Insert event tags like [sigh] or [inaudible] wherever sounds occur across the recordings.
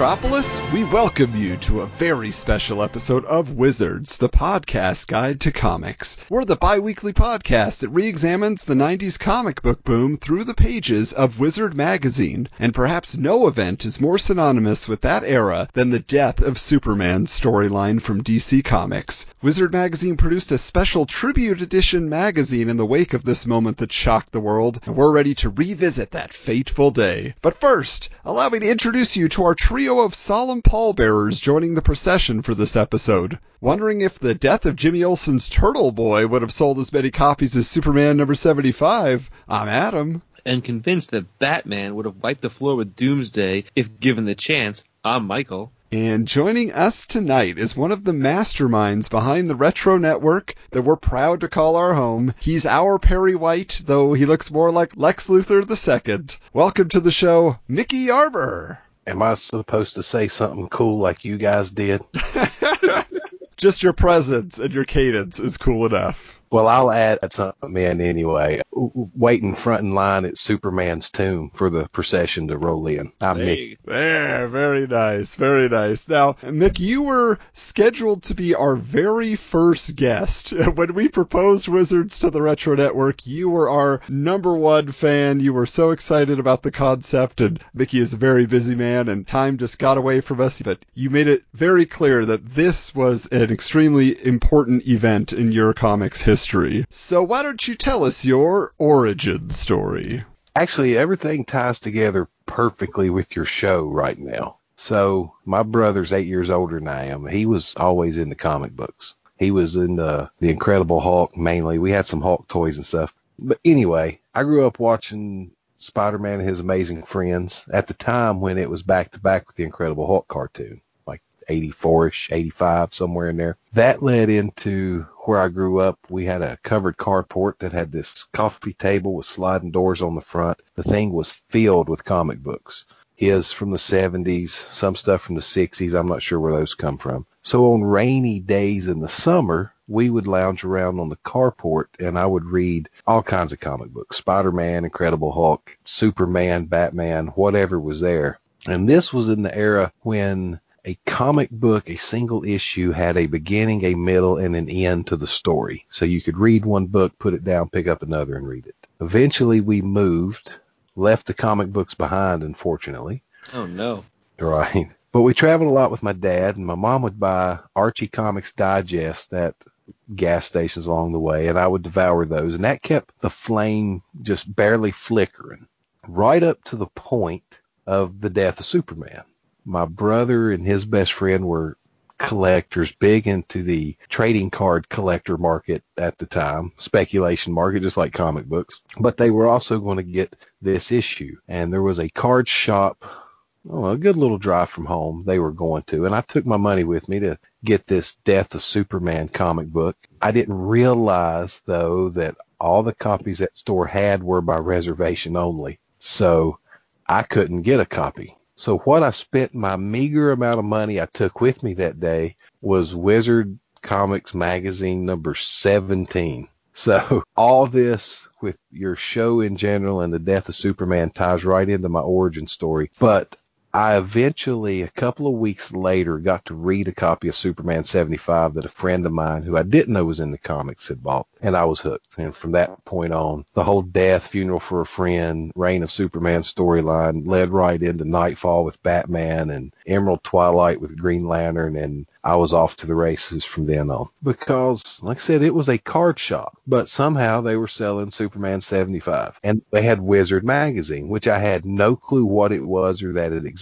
Metropolis. We welcome you to a very special episode of Wizards, the podcast guide to comics. We're the bi-weekly podcast that re-examines the 90s comic book boom through the pages of Wizard magazine, and perhaps no event is more synonymous with that era than the death of Superman storyline from DC Comics. Wizard magazine produced a special tribute edition magazine in the wake of this moment that shocked the world, and we're ready to revisit that fateful day. But first, allow me to introduce you to our trio of solemn pallbearers joining the procession for this episode. Wondering if the death of Jimmy Olsen's Turtle Boy would have sold as many copies as Superman number 75, I'm Adam. and convinced that Batman would have wiped the floor with Doomsday if given the chance, I'm Michael. And joining us tonight is one of the masterminds behind the Retro Network that we're proud to call our home. He's our Perry White, though he looks more like Lex Luthor II. Welcome to the show, Mickey Yarber. Am I supposed to say something cool like you guys did? [laughs] Just your presence and your cadence is cool enough. Well, I'll add something in anyway. Waiting front in line at Superman's tomb for the procession to roll in. I'm Mickey. There, very nice, very nice. Now, Mick, you were scheduled to be our very first guest. [laughs] When we proposed Wizards to the Retro Network, you were our number one fan. You were so excited about the concept, and Mickey is a very busy man, and time just got away from us. But you made it very clear that this was an extremely important event in your comics history. So why don't you tell us your origin story? Actually, everything ties together perfectly with your show right now. So, my brother's eight years older than I am. He was always in the comic books. He was in the, the Incredible Hulk mainly. We had some Hulk toys and stuff. But anyway, I grew up watching Spider-Man and his amazing friends at the time when it was back to back with the Incredible Hulk cartoon, like 84ish, 85, somewhere in there. That led into where I grew up. We had a covered carport that had this coffee table with sliding doors on the front. The thing was filled with comic books. His from the 70s, some stuff from the 60s. I'm not sure where those come from. So on rainy days in the summer, we would lounge around on the carport and I would read all kinds of comic books. Spider-Man, Incredible Hulk, Superman, Batman, whatever was there. And this was in the era when a comic book, a single issue had a beginning, a middle, and an end to the story. So you could read one book, put it down, pick up another and read it. Eventually we moved, left the comic books behind, unfortunately. Oh no. Right. But we traveled a lot with my dad, and my mom would buy Archie Comics Digest at gas stations along the way, and I would devour those. And that kept the flame just barely flickering right up to the point of the death of Superman. My brother and his best friend were collectors big into the trading card collector market at the time, speculation market, just like comic books. But they were also going to get this issue. And there was a card shop, oh, a good little drive from home they were going to. And I took my money with me to get this Death of Superman comic book. I didn't realize, though, that all the copies that store had were by reservation only. So I couldn't get a copy. So what I spent my meager amount of money I took with me that day was Wizard Comics Magazine number 17. So [laughs] all this with your show in general and the death of Superman ties right into my origin story. But I eventually, a couple of weeks later, got to read a copy of Superman 75 that a friend of mine who I didn't know was in the comics had bought, and I was hooked. And from that point on, the whole death, funeral for a friend, reign of Superman storyline led right into Knightfall with Batman and Emerald Twilight with Green Lantern, and I was off to the races from then on. Because, like I said, it was a card shop, but somehow they were selling Superman 75. And they had Wizard Magazine, which I had no clue what it was or that it existed.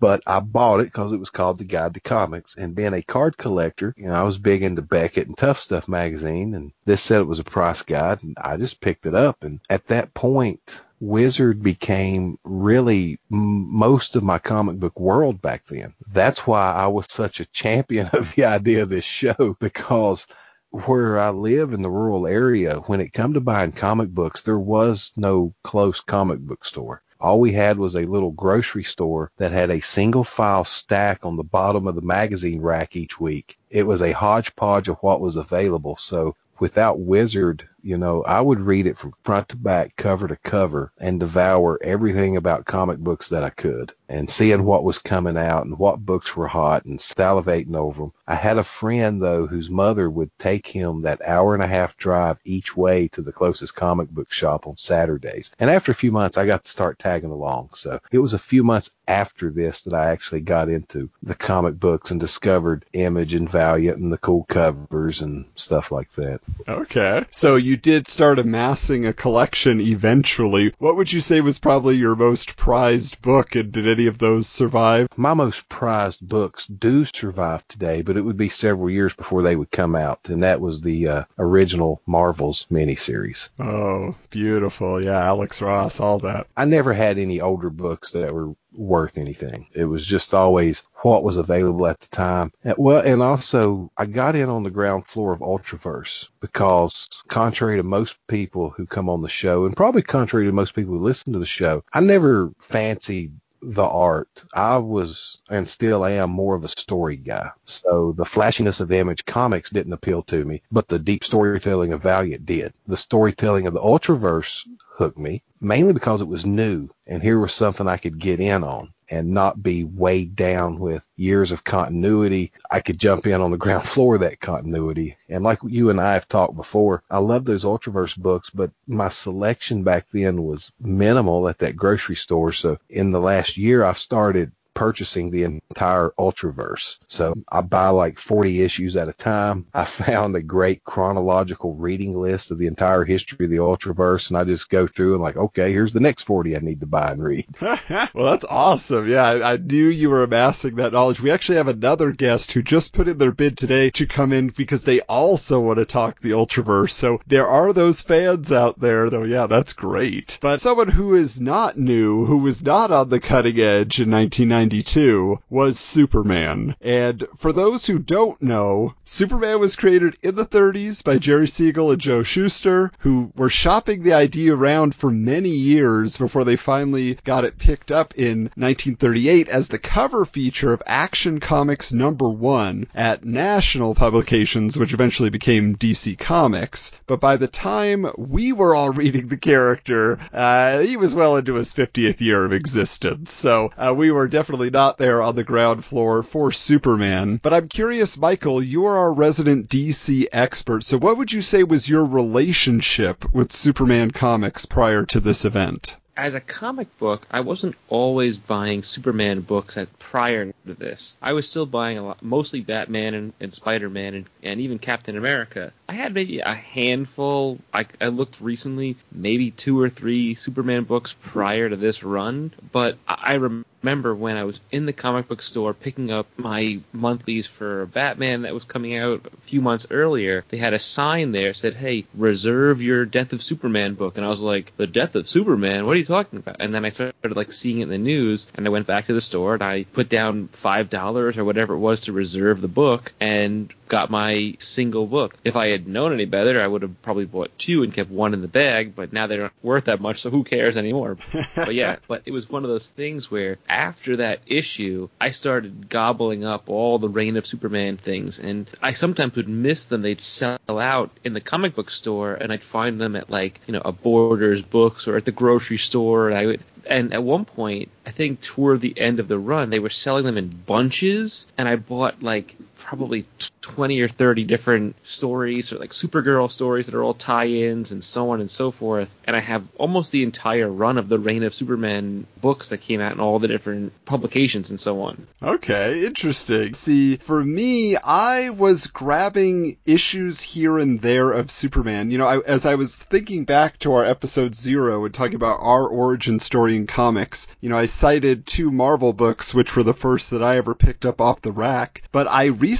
But I bought it because it was called The Guide to Comics. And being a card collector, you know, I was big into Beckett and Tuff Stuff magazine. And this said it was a price guide. And I just picked it up. And at that point, Wizard became really most of my comic book world back then. That's why I was such a champion [laughs] of the idea of this show because where I live in the rural area, when it come to buying comic books, there was no close comic book store. All we had was a little grocery store that had a single file stack on the bottom of the magazine rack each week. It was a hodgepodge of what was available. So without Wizard, you know, I would read it from front to back, cover to cover, and devour everything about comic books that I could. And seeing what was coming out and what books were hot and salivating over them. I had a friend, though, whose mother would take him that hour and a half drive each way to the closest comic book shop on Saturdays. And after a few months, I got to start tagging along. So it was a few months after this that I actually got into the comic books and discovered Image and Valiant and the cool covers and stuff like that. Okay. So you did start amassing a collection eventually. What would you say was probably your most prized book, and did any of those survive? My most prized books do survive today, but it would be several years before they would come out, and that was the uh, original Marvels miniseries. Oh, beautiful. Yeah, Alex Ross, all that. I never had any older books that were worth anything. It was just always what was available at the time. And, well, and also I got in on the ground floor of Ultraverse because contrary to most people who come on the show and probably contrary to most people who listen to the show, I never fancied the art. I was and still am more of a story guy. So the flashiness of Image Comics didn't appeal to me, but the deep storytelling of Valiant did. The storytelling of the Ultraverse hooked me, mainly because it was new and here was something I could get in on and not be weighed down with years of continuity. I could jump in on the [laughs] ground floor of that continuity. And like you and I have talked before, I love those Ultraverse books, but my selection back then was minimal at that grocery store. So in the last year, I've started purchasing the entire Ultraverse. So I buy like 40 issues at a time. [laughs] I found a great chronological reading list of the entire history of the Ultraverse, and I just go through and like, okay, here's the next 40 I need to buy and read. [laughs] well, that's awesome. Yeah, I, I knew you were amassing that knowledge. We actually have another guest who just put in their bid today to come in because they also want to talk the Ultraverse. So there are those fans out there, though. Yeah, that's great. But someone who is not new, who was not on the cutting edge in 1990. 1992 was Superman. And for those who don't know, Superman was created in the 30s by Jerry Siegel and Joe Shuster, who were shopping the idea around for many years before they finally got it picked up in 1938 as the cover feature of Action Comics number one at National Publications, which eventually became DC Comics. But by the time we were all reading the character, uh, he was well into his 50th year of existence. So uh, we were definitely not there on the ground floor for Superman. But I'm curious, Michael, you are our resident DC expert. So what would you say was your relationship with Superman comics prior to this event? as a comic book, I wasn't always buying Superman books at prior to this. I was still buying a lot, mostly Batman and, and Spider Man and, and even Captain America. I had maybe a handful. I, I looked recently, maybe two or three Superman books prior to this run, but I, I remember when I was in the comic book store picking up my monthlies for Batman that was coming out a few months earlier, they had a sign there said, "Hey, reserve your Death of Superman book." And I was like, "The Death of Superman? What are you talking about?" And then I started like seeing it in the news, and I went back to the store and I put down five dollars or whatever it was to reserve the book and got my single book. If I had known any better, I would have probably bought two and kept one in the bag. But now they're not worth that much, so who cares anymore? [laughs] but yeah, but it was one of those things where after that issue, I started gobbling up all the Reign of Superman things, and I sometimes would miss them. They'd sell out in the comic book store, and I'd find them at like you know a Borders Books or at the grocery store, and I would and at one point, I think toward the end of the run, they were selling them in bunches, and I bought like probably 20 or 30 different stories or like Supergirl stories that are all tie-ins and so on and so forth. And I have almost the entire run of the Reign of Superman books that came out in all the different publications and so on. Okay, interesting. See, for me, I was grabbing issues here and there of Superman. You know, I, as I was thinking back to our episode zero and talking about our origin story in comics, you know, I cited two Marvel books, which were the first that I ever picked up off the rack. But I recently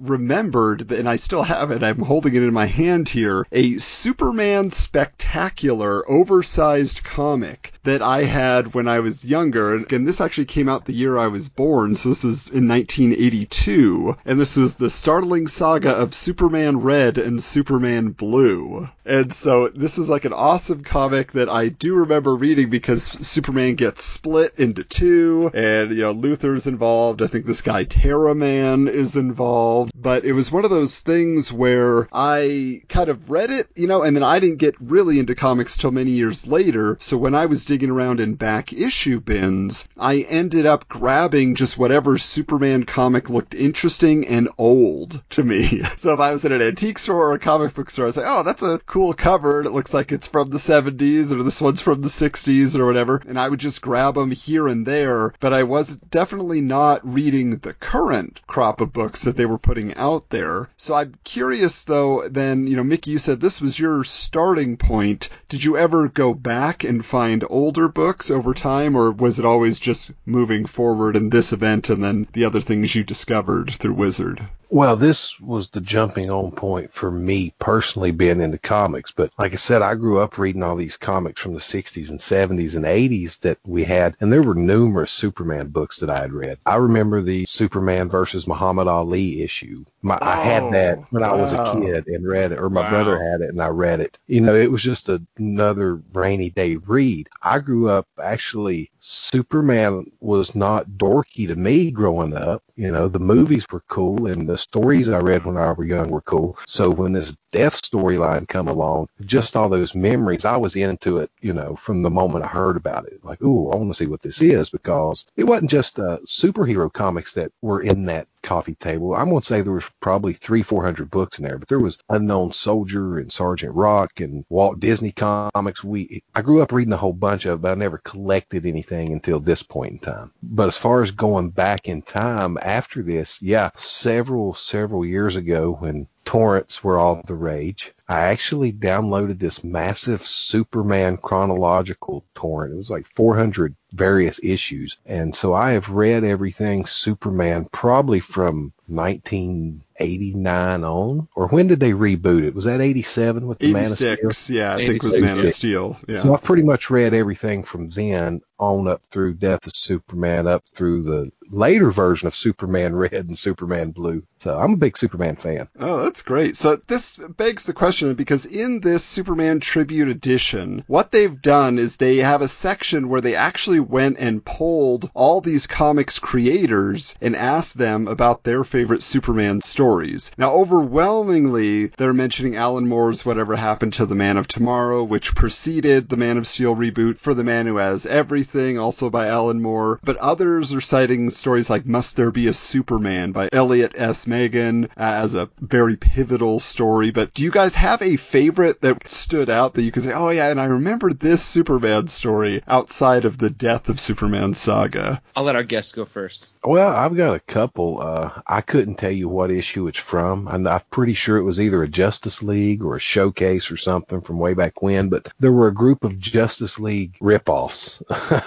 remembered, and I still have it, I'm holding it in my hand here, a Superman Spectacular oversized comic that I had when I was younger. And this actually came out the year I was born, so this was in 1982. And this was the startling saga of Superman Red and Superman Blue. And so this is like an awesome comic that I do remember reading because Superman gets split into two, and you know Luthor's involved. I think this guy Terra Man is involved, but it was one of those things where I kind of read it, you know, and then I didn't get really into comics till many years later. So when I was digging around in back issue bins, I ended up grabbing just whatever Superman comic looked interesting and old to me. [laughs] so if I was in an antique store or a comic book store, I was like, oh, that's a cool cover. It looks like it's from the 70s or this one's from the 60s or whatever. And I would just grab them here and there. But I was definitely not reading the current crop of books that they were putting out there. So I'm curious though, then, you know, Mickey, you said this was your starting point. Did you ever go back and find older books over time, or was it always just moving forward in this event and then the other things you discovered through Wizard? Well, this was the jumping on point for me personally being into comics. But like I said, I grew up reading all these comics from the 60s and 70s and 80s that we had, and there were numerous Superman books that I had read. I remember the Superman versus Muhammad Ali issue. My, oh, I had that when. I was a kid and read it, or my wow. brother had it and I read it. You know, it was just another rainy day read. I grew up actually, Superman was not dorky to me growing up. You know, the movies were cool and the stories I read when I was young were cool. So when this death storyline come along, just all those memories, I was into it, you know, from the moment I heard about it. Like, ooh, I want to see what this is because it wasn't just uh, superhero comics that were in that coffee table. I'm going to say there was probably three, four hundred books in there, but there was Unknown Soldier and Sergeant Rock and Walt Disney comics. We, I grew up reading a whole bunch of, but I never collected anything until this point in time. But as far as going back in time after this, yeah, several, several years ago when torrents were all the rage. I actually downloaded this massive Superman chronological torrent. It was like 400 various issues. And so I have read everything Superman probably from 1989 on, or when did they reboot it? Was that 87 with the Man of Steel? Yeah, I think it was Man of Steel. Yeah. So I've pretty much read everything from then on up through Death of Superman, up through the later version of Superman Red and Superman Blue. So I'm a big Superman fan. Oh, that's great. So this begs the question because in this Superman Tribute Edition, what they've done is they have a section where they actually went and polled all these comics creators and asked them about their favorite Superman stories. Now, overwhelmingly, they're mentioning Alan Moore's Whatever Happened to the Man of Tomorrow, which preceded the Man of Steel reboot for the Man Who Has Everything, also by Alan Moore. But others are citing stories like Must There Be a Superman by Elliot S. Maggin uh, as a very pivotal story. But do you guys have a favorite that stood out that you can say, oh yeah, and I remember this Superman story outside of the death of Superman saga? I'll let our guests go first. Well, I've got a couple. Uh, I couldn't tell you what issue it's from. I'm, I'm pretty sure it was either a Justice League or a showcase or something from way back when, but there were a group of Justice League ripoffs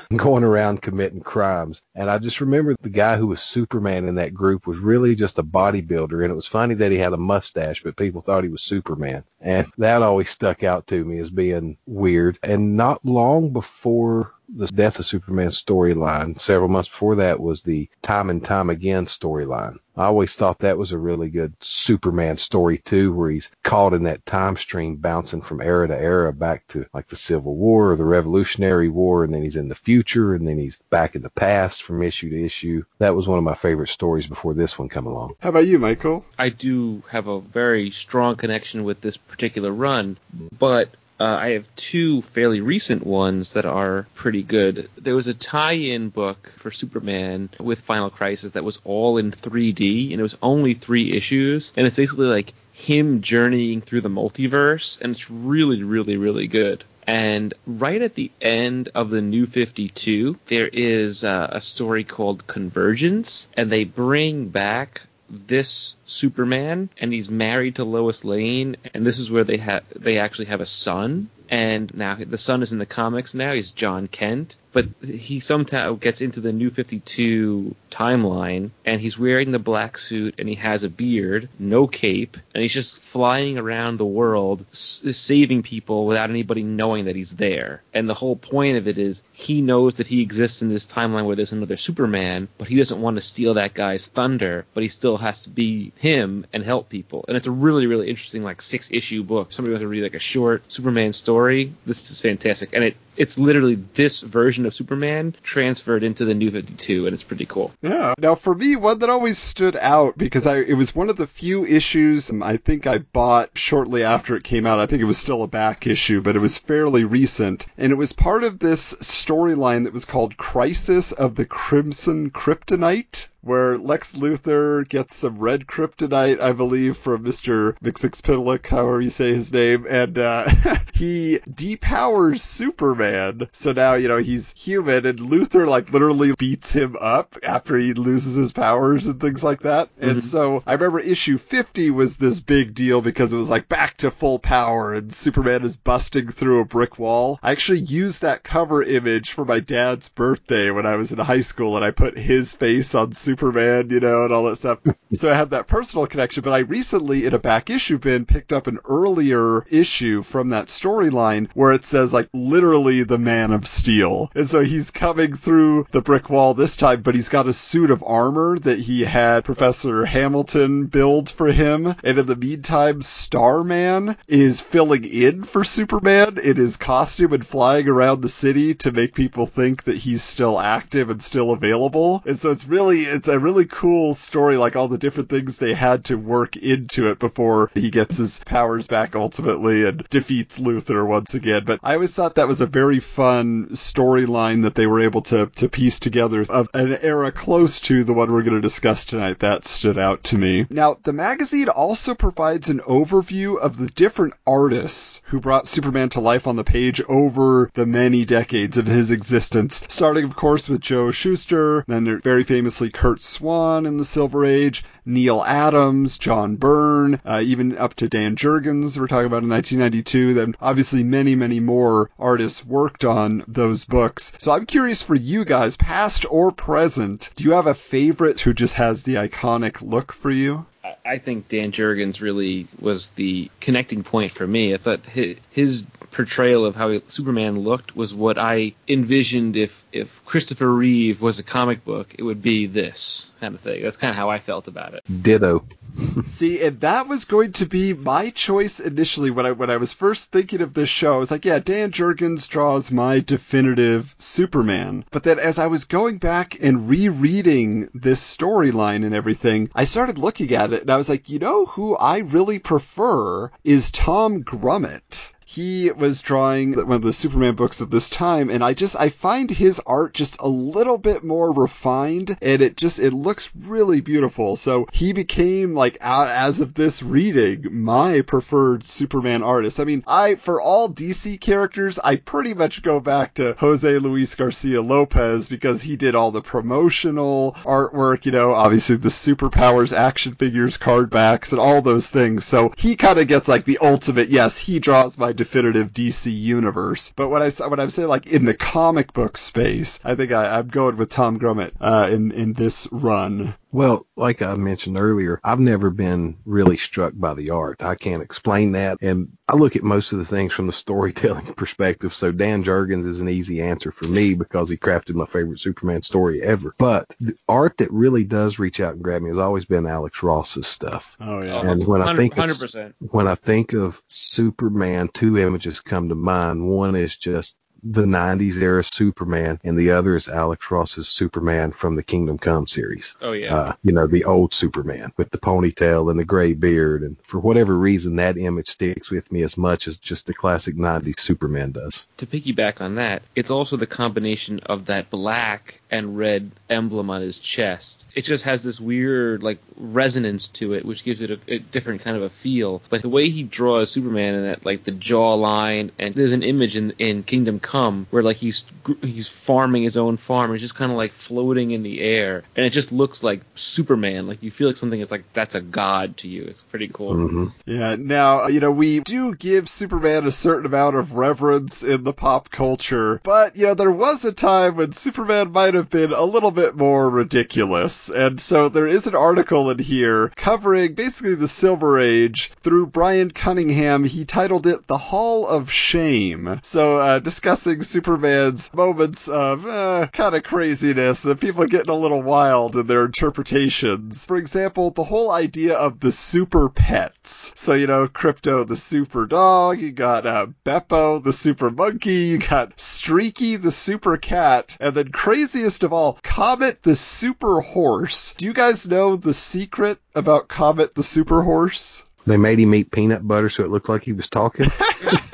[laughs] going around committing crimes. And I just remember the guy who was Superman in that group was really just a bodybuilder. And it was funny that he had a mustache, but people thought he was Superman. And that always stuck out to me as being weird. And not long before the Death of Superman storyline. Several months before that was the Time and Time Again storyline. I always thought that was a really good Superman story too, where he's caught in that time stream bouncing from era to era back to like the Civil War or the Revolutionary War, and then he's in the future, and then he's back in the past from issue to issue. That was one of my favorite stories before this one come along. How about you, Michael? I do have a very strong connection with this particular run, but uh, I have two fairly recent ones that are pretty good. There was a tie-in book for Superman with Final Crisis that was all in 3D, and it was only three issues, and it's basically like him journeying through the multiverse, and it's really, really, really good. And right at the end of the New 52, there is uh, a story called Convergence, and they bring back this Superman, and he's married to Lois Lane, and this is where they have they actually have a son. And now the son is in the comics now. He's Jon Kent, but he somehow gets into the New 52 timeline, and he's wearing the black suit, and he has a beard, no cape, and he's just flying around the world, s- saving people without anybody knowing that he's there. And the whole point of it is he knows that he exists in this timeline where there's another Superman, but he doesn't want to steal that guy's thunder, but he still has to be him and help people. And it's a really, really interesting, like six issue book. Somebody wants to read like a short Superman story. This is fantastic, and it it's literally this version of Superman transferred into the New 52, and it's pretty cool. Yeah. Now, for me, one that always stood out because I it was one of the few issues um, I think I bought shortly after it came out. I think it was still a back issue, but it was fairly recent, and it was part of this storyline that was called Krisis of the Krimson Kryptonite. Where Lex Luthor gets some red kryptonite, I believe, from Mr. Mxyzptlk, however you say his name, and uh, [laughs] he depowers Superman. So now, you know, he's human, and Luthor like, literally beats him up after he loses his powers and things like that. And mm-hmm. so I remember issue 50 was this big deal because it was like back to full power, and Superman is busting through a brick wall. I actually used that cover image for my dad's birthday when I was in high school, and I put his face on Superman, you know, and all that stuff. [laughs] so I have that personal connection, but I recently, in a back issue bin, picked up an earlier issue from that storyline where it says, like, literally the Man of Steel. And so he's coming through the brick wall this time, but he's got a suit of armor that he had Professor Hamilton build for him. And in the meantime, Starman is filling in for Superman in his costume and flying around the city to make people think that he's still active and still available. And so it's really, it's a really cool story, like all the different things they had to work into it before he gets his powers back ultimately and defeats Luthor once again. But I always thought that was a very fun storyline that they were able to, to piece together of an era close to the one we're going to discuss tonight. That stood out to me. Now, the magazine also provides an overview of the different artists who brought Superman to life on the page over the many decades of his existence, starting, of course, with Joe Shuster, then very famously Curt Swan in the Silver Age, Neal Adams, John Byrne, uh, even up to Dan Jurgens, we're talking about in 1992. Then obviously many, many more artists worked on those books. So I'm curious for you guys, past or present, do you have a favorite who just has the iconic look for you? I- think Dan Jurgens really was the connecting point for me. I thought his portrayal of how Superman looked was what I envisioned if if Christopher Reeve was a comic book, it would be this kind of thing. That's kind of how I felt about it. Ditto. [laughs] See, and that was going to be my choice initially when I when I was first thinking of this show. I was like, yeah, Dan Jurgens draws my definitive Superman. But then as I was going back and rereading this storyline and everything, I started looking at it and I was like, you know who I really prefer is Tom Grummett he was drawing one of the Superman books at this time, and I just I find his art just a little bit more refined, and it just it looks really beautiful. So he became like as of this reading my preferred Superman artist. I mean, I for all DC characters, I pretty much go back to Jose Luis Garcia Lopez because he did all the promotional artwork. You know, obviously the superpowers action figures, card backs, and all those things. So he kind of gets like the ultimate. Yes, he draws my definitive DC universe. But when I when I say like in the comic book space, I think I, I'm going with Tom Grummett uh, in in this run. Well, like I mentioned earlier, I've never been really struck by the art. I can't explain that. And I look at most of the things from the [laughs] storytelling perspective. So Dan Jurgens is an easy answer for me because he crafted my favorite Superman story ever. But the art that really does reach out and grab me has always been Alex Ross's stuff. Oh yeah. And when I think 100%. when I think of Superman, two images come to mind. One is just the 90s era Superman, and the other is Alex Ross's Superman from the Kingdom Come series. Oh yeah. Uh, you know, the old Superman with the ponytail and the gray beard. And for whatever reason, that image sticks with me as much as just the classic 90s Superman does. to piggyback on that, it's also the combination of that black and red emblem on his chest. It just has this weird like resonance to it, which gives it a, a different kind of a feel. But the way he draws Superman and that like the jawline, and there's an image in in Kingdom Come where like he's he's farming his own farm, he's just kind of like floating in the air, and it just looks like Superman. Like you feel like something is like that's a god to you. It's pretty cool. hmm Yeah, now, you know, we do give Superman a certain amount of reverence in the pop culture, but, you know, there was a time when Superman might have been a little bit more ridiculous. And so there is an article in here covering basically the Silver Age through Brian Cunningham. He titled it The Hall of Shame. So, uh, discussing Superman's moments of, uh, kind of craziness and people getting a little wild in their interpretations. For example, the whole idea of the super pets. So, you know, Krypto the super dog, you got uh, Beppo the super monkey, you got Streaky the super cat, and then craziest of all, Comet the super horse. Do you guys know the secret about Comet the super horse? They made him eat peanut butter so it looked like he was talking. [laughs]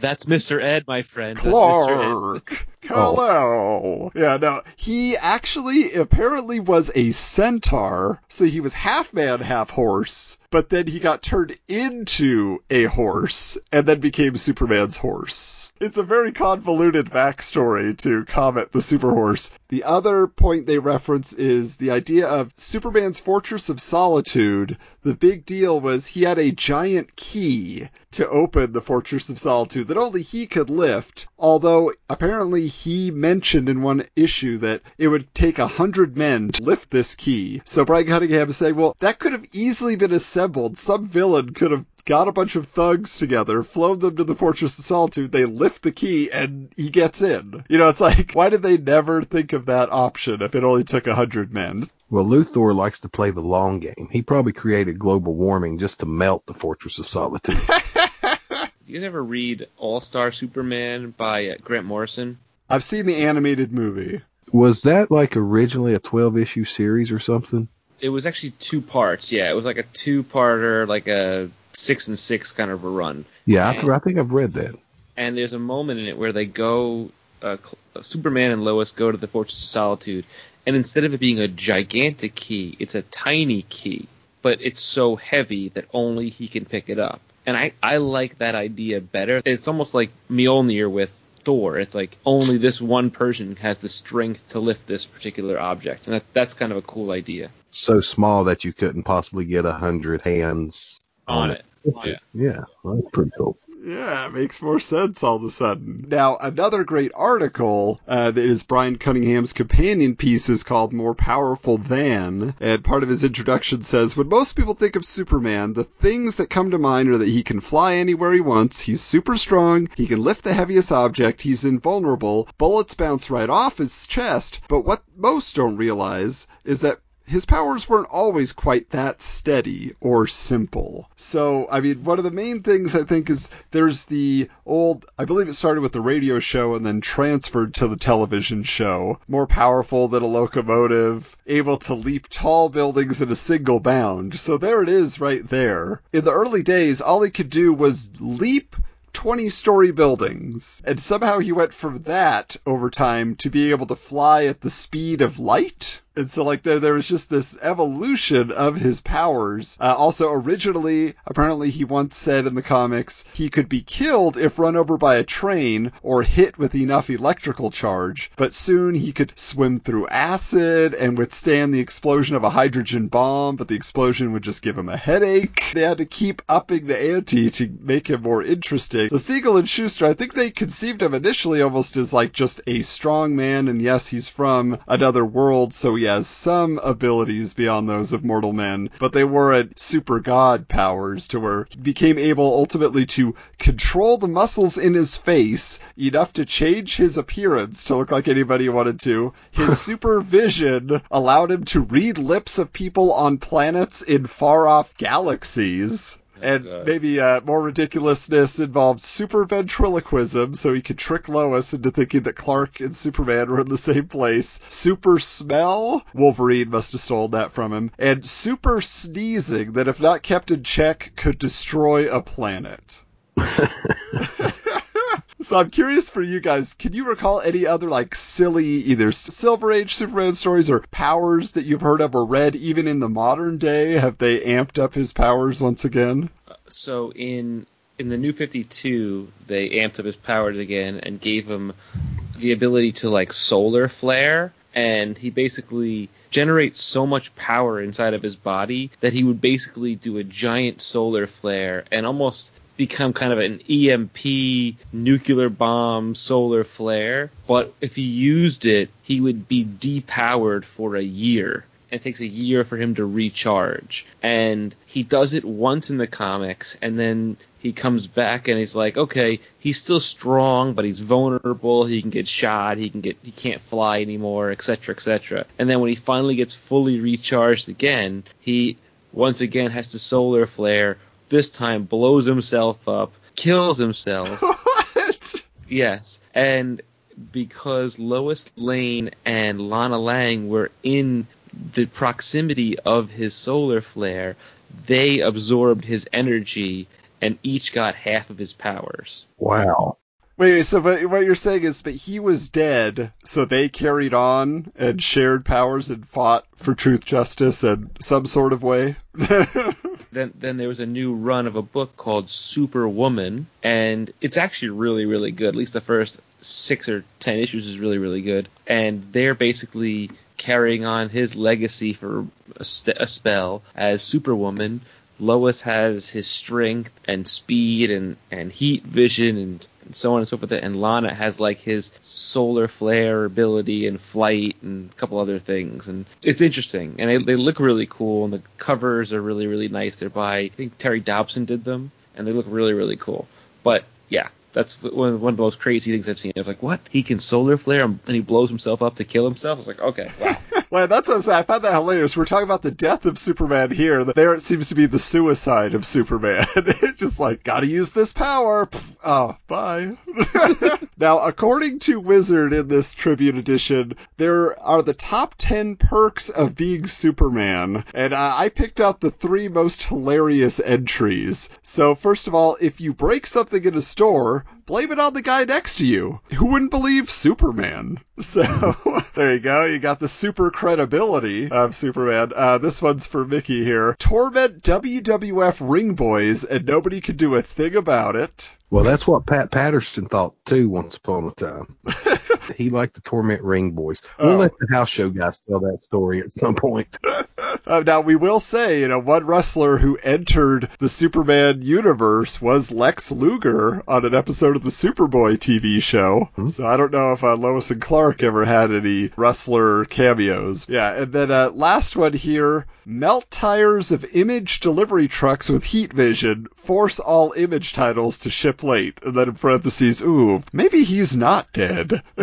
That's Mr. Ed, my friend. That's Mr. Ed. Clark. Oh. Hello. Yeah, no, he actually apparently was a centaur, so he was half man, half horse, but then he got turned into a horse and then became Superman's horse. It's a very convoluted backstory to Comet the Super Horse. The other point they reference is the idea of Superman's Fortress of Solitude. The big deal was he had a giant key to open the Fortress of Solitude that only he could lift, although apparently he mentioned in one issue that it would take a hundred men to lift this key. So Brian Cunningham is saying, well, that could have easily been assembled. Some villain could have got a bunch of thugs together, flown them to the Fortress of Solitude, they lift the key, and he gets in. You know, it's like, [laughs] why did they never think of that option if it only took a hundred men? well, Luthor likes to play the long game. He probably created global warming just to melt the Fortress of Solitude. [laughs] You guys ever read All Star Superman by uh, Grant Morrison? I've seen the animated movie. was that like originally a 12 issue series or something? It was actually two parts. Yeah, it was like a two-parter, like a six and six kind of a run. Yeah, I, th- I think I've read that. and there's a moment in it where they go, uh, Superman and Lois go to the Fortress of Solitude, and instead of it being a gigantic key, it's a tiny key, but it's so heavy that only he can pick it up. And I, I like that idea better. It's almost like Mjolnir with Thor. It's like only this one person has the strength to lift this particular object, and that, that's kind of a cool idea. So small that you couldn't possibly get a hundred hands On it. Yeah. Yeah, well, that's pretty cool. Yeah, it makes more sense all of a sudden. Now, another great article uh, that is Brian Cunningham's companion piece is called More Powerful Than, and part of his introduction says, When most people think of Superman, the things that come to mind are that he can fly anywhere he wants, he's super strong, he can lift the heaviest object, he's invulnerable, bullets bounce right off his chest, but what most don't realize is that his powers weren't always quite that steady or simple. So, I mean, one of the main things I think is there's the old, I believe it started with the radio show and then transferred to the television show. More powerful than a locomotive, able to leap tall buildings in a single bound. So there it is right there. In the early days, all he could do was leap 20 story buildings. And somehow he went from that over time to being able to fly at the speed of light. And so, like, there, there was just this evolution of his powers. Uh, also, originally, apparently, he once said in the comics he could be killed if run over by a train or hit with enough electrical charge. But soon he could swim through acid and withstand the explosion of a hydrogen bomb, but the explosion would just give him a headache. They had to keep upping the ante to make him more interesting. So, Siegel and Shuster, I think they conceived him initially almost as like just a strong man, and yes, he's from another world, so he has some abilities beyond those of mortal men, but they weren't super god powers to where he became able ultimately to control the muscles in his face enough to change his appearance to look like anybody wanted to. His [laughs] supervision allowed him to read lips of people on planets in far off galaxies. And God. maybe uh, more ridiculousness involved super ventriloquism, so he could trick Lois into thinking that Clark and Superman were in the same place. Super smell, Wolverine must have stolen that from him. And super sneezing, that if not kept in check, could destroy a planet. [laughs] So I'm curious for you guys, can you recall any other like silly either Silver Age Superman stories or powers that you've heard of or read even in the modern day? Have they amped up his powers once again? Uh, so in in the New 52, they amped up his powers again and gave him the ability to like solar flare, and he basically generates so much power inside of his body that he would basically do a giant solar flare and almost become kind of an EMP nuclear bomb solar flare. But if he used it, he would be depowered for a year. It takes a year for him to recharge. And he does it once in the comics, and then he comes back and he's like, okay, he's still strong, but he's vulnerable. He can get shot. He can get he can't fly anymore, etc., etc. And then when he finally gets fully recharged again, he once again has to solar flare. This time blows himself up, kills himself. [laughs] what? Yes, and because Lois Lane and Lana Lang were in the proximity of his solar flare, they absorbed his energy and each got half of his powers. Wow. Wait, so but what you're saying is, but he was dead, so they carried on and shared powers and fought for truth, justice, and some sort of way. [laughs] Then then there was a new run of a book called Superwoman, and it's actually really really good. At least the first six or ten issues is really really good, and they're basically carrying on his legacy for a, st- a spell as Superwoman. Lois has his strength and speed and, and heat vision and, so on and so forth. And Lana has like his solar flare ability and flight and a couple other things. And it's interesting. And they, they look really cool. And the covers are really, really nice. They're by, I think Terry Dodson did them. And they look really, really cool. But yeah, that's one of the most crazy things I've seen. I was like, what? He can solar flare and he blows himself up to kill himself? I was like, okay, wow. [laughs] Well, that's what I'm saying. I found that hilarious. We're talking about the death of Superman here. There it seems to be the suicide of Superman. [laughs] it's just like, gotta use this power. Oh, bye. [laughs] now, according to Wizard in this Tribute edition, there are the top 10 perks of being Superman. And uh, I picked out the three most hilarious entries. So, first of all, if you break something in a store, blame it on the guy next to you. Who wouldn't believe Superman? So [laughs] there you go. You got the super credibility of Superman. Uh, this one's for Mickey here. Torment WWF ring boys and nobody can do a thing about it. Well, that's what Pat Patterson thought too once upon a time. [laughs] he liked the Torment Ring Boys. We'll Oh. let the house show guys tell that story at some point. [laughs] Uh, now we will say, you know, one wrestler who entered the Superman universe was Lex Luger on an episode of the Superboy TV show. So I don't know if uh, Lois and Clark ever had any wrestler cameos. Yeah, and then uh, last one here: melt tires of image delivery trucks with heat vision. Force all image titles to ship late. And then in parentheses, ooh, maybe he's not dead. [laughs]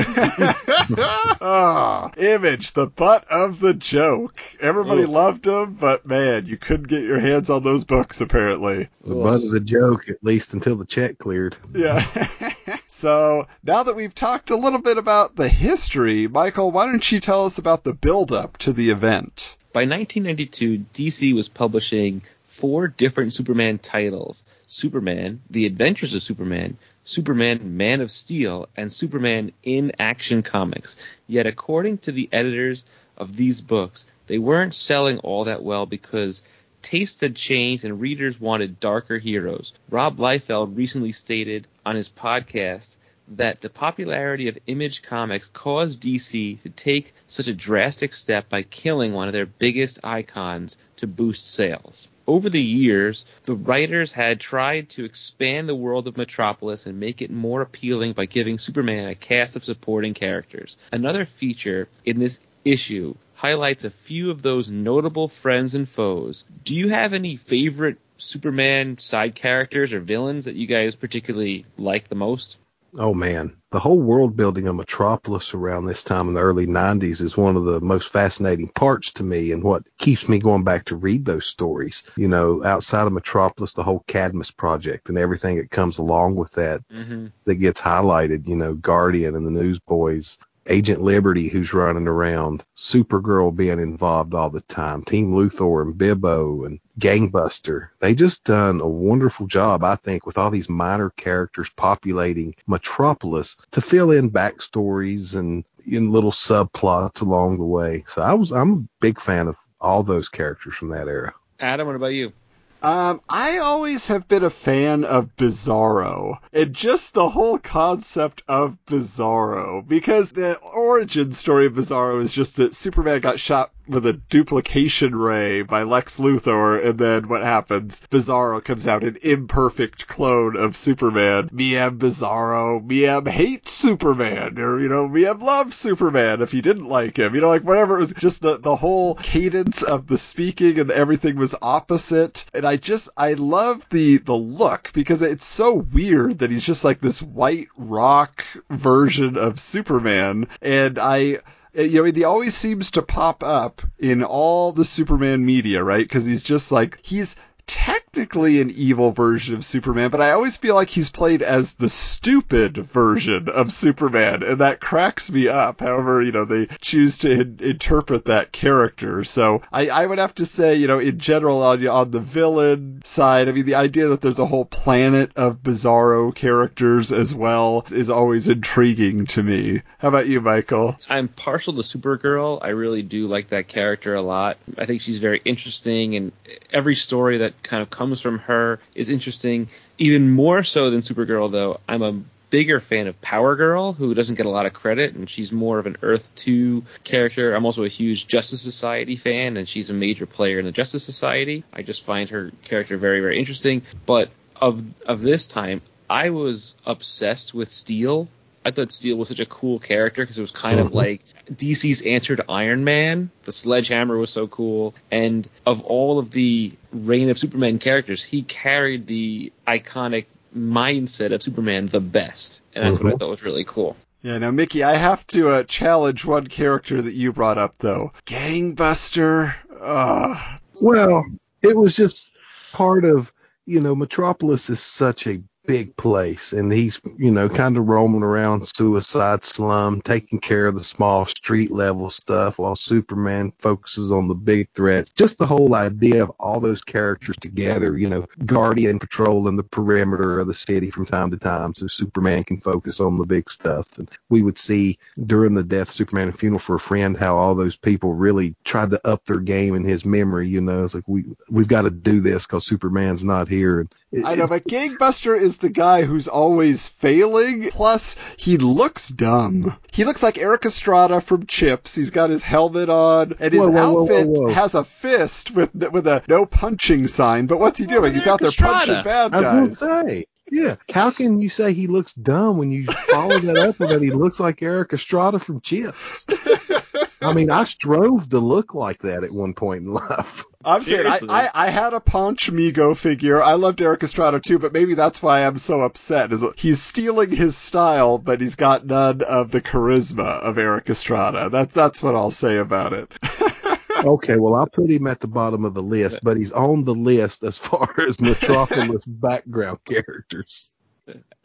ah, image, the butt of the joke. Everybody Ooh. loved him, but man, you couldn't get your hands on those books apparently. The butt of the joke, at least until the check cleared. Yeah. [laughs] so now that we've talked a little bit about the history, Michael, why don't you tell us about the build up to the event? By 1992, DC was publishing four different Superman titles Superman, The Adventures of Superman, Superman Man of Steel, and Superman in Action Comics. Yet, according to the editors of these books, they weren't selling all that well because tastes had changed and readers wanted darker heroes. Rob Liefeld recently stated on his podcast that the popularity of Image Comics caused DC to take such a drastic step by killing one of their biggest icons to boost sales. Over the years, the writers had tried to expand the world of Metropolis and make it more appealing by giving Superman a cast of supporting characters. Another feature in this issue highlights a few of those notable friends and foes. Do you have any favorite Superman side characters or villains that you guys particularly like the most? Oh man, the whole world building of Metropolis around this time in the early 90s is one of the most fascinating parts to me and what keeps me going back to read those stories. You know, outside of Metropolis, the whole Cadmus project and everything that comes along with that Mm-hmm. that gets highlighted, you know, Guardian and the Newsboys, Agent Liberty who's running around, Supergirl being involved all the time, Team Luthor and Bibbo and Gangbuster. They just done a wonderful job, I think, with all these minor characters populating Metropolis to fill in backstories and in little subplots along the way. So I was I'm a big fan of all those characters from that era. Adam, what about you? Um, I always have been a fan of Bizarro, and just the whole concept of Bizarro, because the origin story of Bizarro is just that Superman got shot with a duplication ray by Lex Luthor, and then what happens? Bizarro comes out an imperfect clone of Superman. Miam Bizarro, Miam hates Superman, or, you know, Miam loves Superman if he didn't like him. You know, like whatever, it was just the, the whole cadence of the speaking and everything was opposite. And I just, I love the, the look because it's so weird that he's just like this white rock version of Superman. And I, Uh, you know, he always seems to pop up in all the Superman media, right? Because he's just like, he's technically an evil version of Superman, but I always feel like he's played as the stupid version of Superman, and that cracks me up. However, you know, they choose to in- interpret that character. So I, I would have to say, you know, in general, on, on the villain side, I mean, the idea that there's a whole planet of bizarro characters as well is always intriguing to me. How about you, Michael? I'm partial to Supergirl. I really do like that character a lot. I think she's very interesting, and every story that kind of comes from her is interesting. Even more so than Supergirl, though, I'm a bigger fan of Power Girl, who doesn't get a lot of credit, and she's more of an Earth 2 character. I'm also a huge Justice Society fan, and she's a major player in the Justice Society. I just find her character very, very interesting. But of of this time, I was obsessed with Steel. I thought Steel was such a cool character because it was kind of Mhm. like DC's answer to Iron Man. The Sledgehammer was so cool, and of all of the Reign of Superman characters, he carried the iconic mindset of Superman the best, and that's what I Mhm. thought was really cool. Yeah, now Mickey, I have to uh, challenge one character that you brought up though. Gangbuster. Ugh. Well, it was just part of, you know, Metropolis is such a big place and he's, you know, kind of roaming around suicide slum, taking care of the small street level stuff while Superman focuses on the big threats. Just the whole idea of all those characters together, you know, Guardian patrolling the perimeter of the city from time to time so Superman can focus on the big stuff. And we would see during the death Superman and funeral for a friend how all those people really tried to up their game in his memory, you know, it's like we we've got to do this cuz Superman's not here and it, I know, but Gangbuster is the guy who's always failing. Plus, he looks dumb. He looks like Erik Estrada from Chips. He's got his helmet on, and his Whoa, whoa, whoa, outfit whoa, whoa. has a fist with with a no punching sign. But what's he doing? He's out there Estrada. punching bad guys. gonna say, yeah. How can you say he looks dumb when you follow that up with that he looks like Erik Estrada from Chips? [laughs] I mean, I strove to look like that at one point in life. I'm saying I, I, I had a Ponch Mego figure. I loved Erik Estrada too, but maybe that's why I'm so upset. Is he's stealing his style, but he's got none of the charisma of Erik Estrada. That's that's what I'll say about it. [laughs] Okay, well, I'll put him at the bottom of the list, but he's on the list as far as Metropolis [laughs] background characters.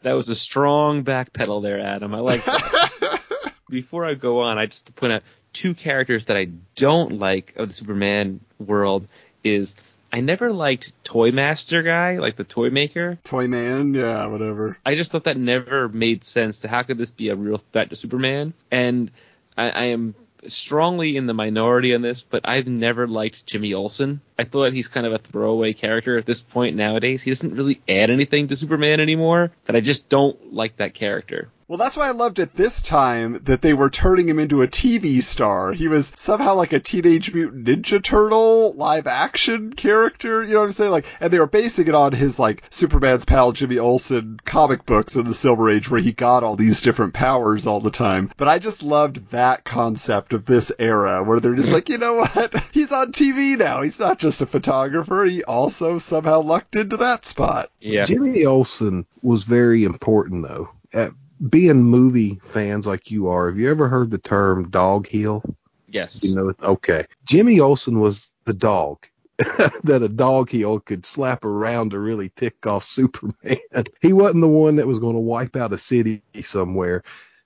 That was a strong backpedal there, Adam. I like that. [laughs] Before I go on, I just to point out two characters that I don't like of the Superman world is I never liked Toy Master guy, like the toy maker. Toy Man, yeah, whatever. I just thought that never made sense to how could this be a real threat to Superman? And I, I am strongly in the minority on this, but I've never liked Jimmy Olsen. I thought he's kind of a throwaway character at this point nowadays. He doesn't really add anything to Superman anymore, that I just don't like that character. Well, that's why I loved at this time that they were turning him into a TV star. He was somehow like a Teenage Mutant Ninja Turtle live action character. You know what I'm saying? Like, and they were basing it on his like Superman's pal Jimmy Olsen comic books in the Silver Age, where he got all these different powers all the time. But I just loved that concept of this era, where they're just like, you know what? [laughs] He's on TV now. He's not just a photographer. He also somehow lucked into that spot. Yeah. Jimmy Olsen was very important though. Uh, being movie fans like you are, have you ever heard the term dog heel? Yes. You know, okay. Jimmy Olsen was the dog [laughs] that a dog heel could slap around to really tick off Superman. [laughs] He wasn't the one that was going to wipe out a city somewhere.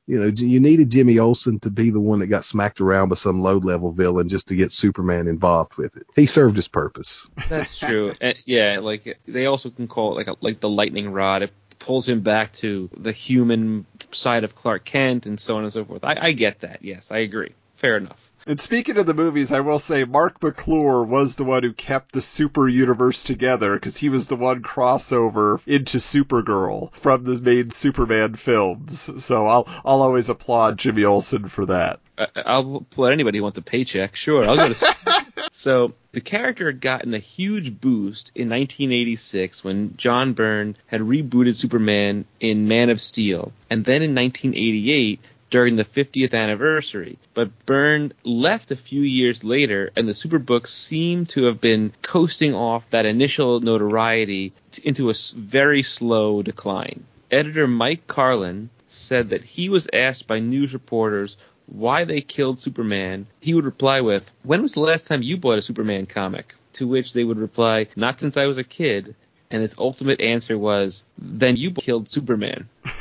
You know, you needed Jimmy Olsen to be the one that got smacked around by some low level villain just to get Superman involved with it. He served his purpose. That's [laughs] true. And, yeah, like they also can call it like a, like the lightning rod. It pulls him back to the human side of Clark Kent and so on and so forth. I, I get that. Yes, I agree. Fair enough. And speaking of the movies, I will say Marc McClure was the one who kept the super universe together because he was the one crossover into Supergirl from the main Superman films. So I'll I'll always applaud Jimmy Olsen for that. I'll let anybody who wants a paycheck. Sure, I'll go to. [laughs] so the character had gotten a huge boost in 1986 when John Byrne had rebooted Superman in Man of Steel, and then in 1988 during the 50th anniversary. But Byrne left a few years later, and the Superbooks seem to have been coasting off that initial notoriety into a very slow decline. Editor Mike Carlin said that he was asked by news reporters why they killed Superman. He would reply with, When was the last time you bought a Superman comic? To which they would reply, Not since I was a kid. And his ultimate answer was, Then you killed Superman. [laughs]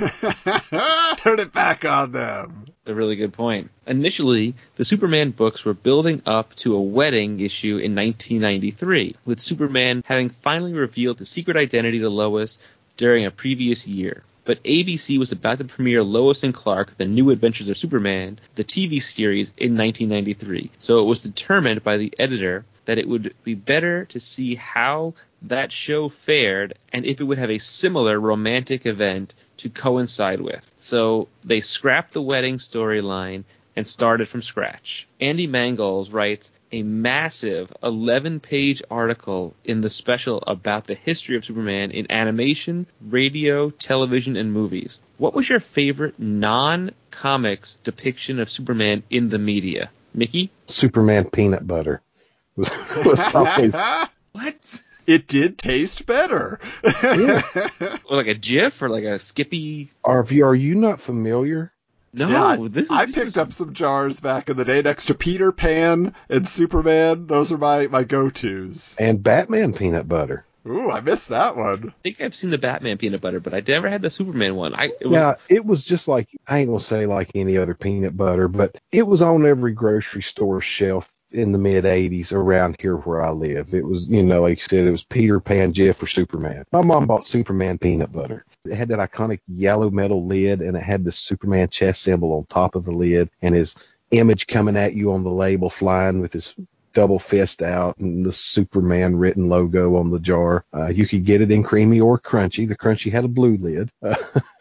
Turn it back on them. A really good point. Initially, the Superman books were building up to a wedding issue in 1993, with Superman having finally revealed the secret identity to Lois during a previous year. But ABC was about to premiere Lois and Clark, The New Adventures of Superman, the TV series, in 1993. So it was determined by the editor that it would be better to see how that show fared and if it would have a similar romantic event to coincide with. So they scrapped the wedding storyline and started from scratch. Andy Mangels writes a massive 11 page article in the special about the history of Superman in animation, radio, television, and movies. What was your favorite non comics depiction of Superman in the media? Mickey? Superman peanut butter was, [laughs] was always [laughs] What? It did taste better. [laughs] Or like a Jif or like a Skippy? Are you, are you not familiar? No, Yeah, I- this is. I this picked is- up some jars back in the day next to Peter Pan and Superman. Those are my, my go-tos. And Batman peanut butter. Ooh, I missed that one. I think I've seen the Batman peanut butter, but I never had the Superman one. I it was- Now it was just like I ain't gonna say like any other peanut butter, but it was on every grocery store shelf in the mid '80s around here where I live. It was, you know, like you said, it was Peter Pan, Jif, or Superman. My mom bought Superman peanut butter. It had that iconic yellow metal lid, and it had the Superman chest symbol on top of the lid, and his image coming at you on the label, flying with his double fist out and the Superman written logo on the jar. Uh, you could get it in creamy or crunchy. The crunchy had a blue lid. [laughs]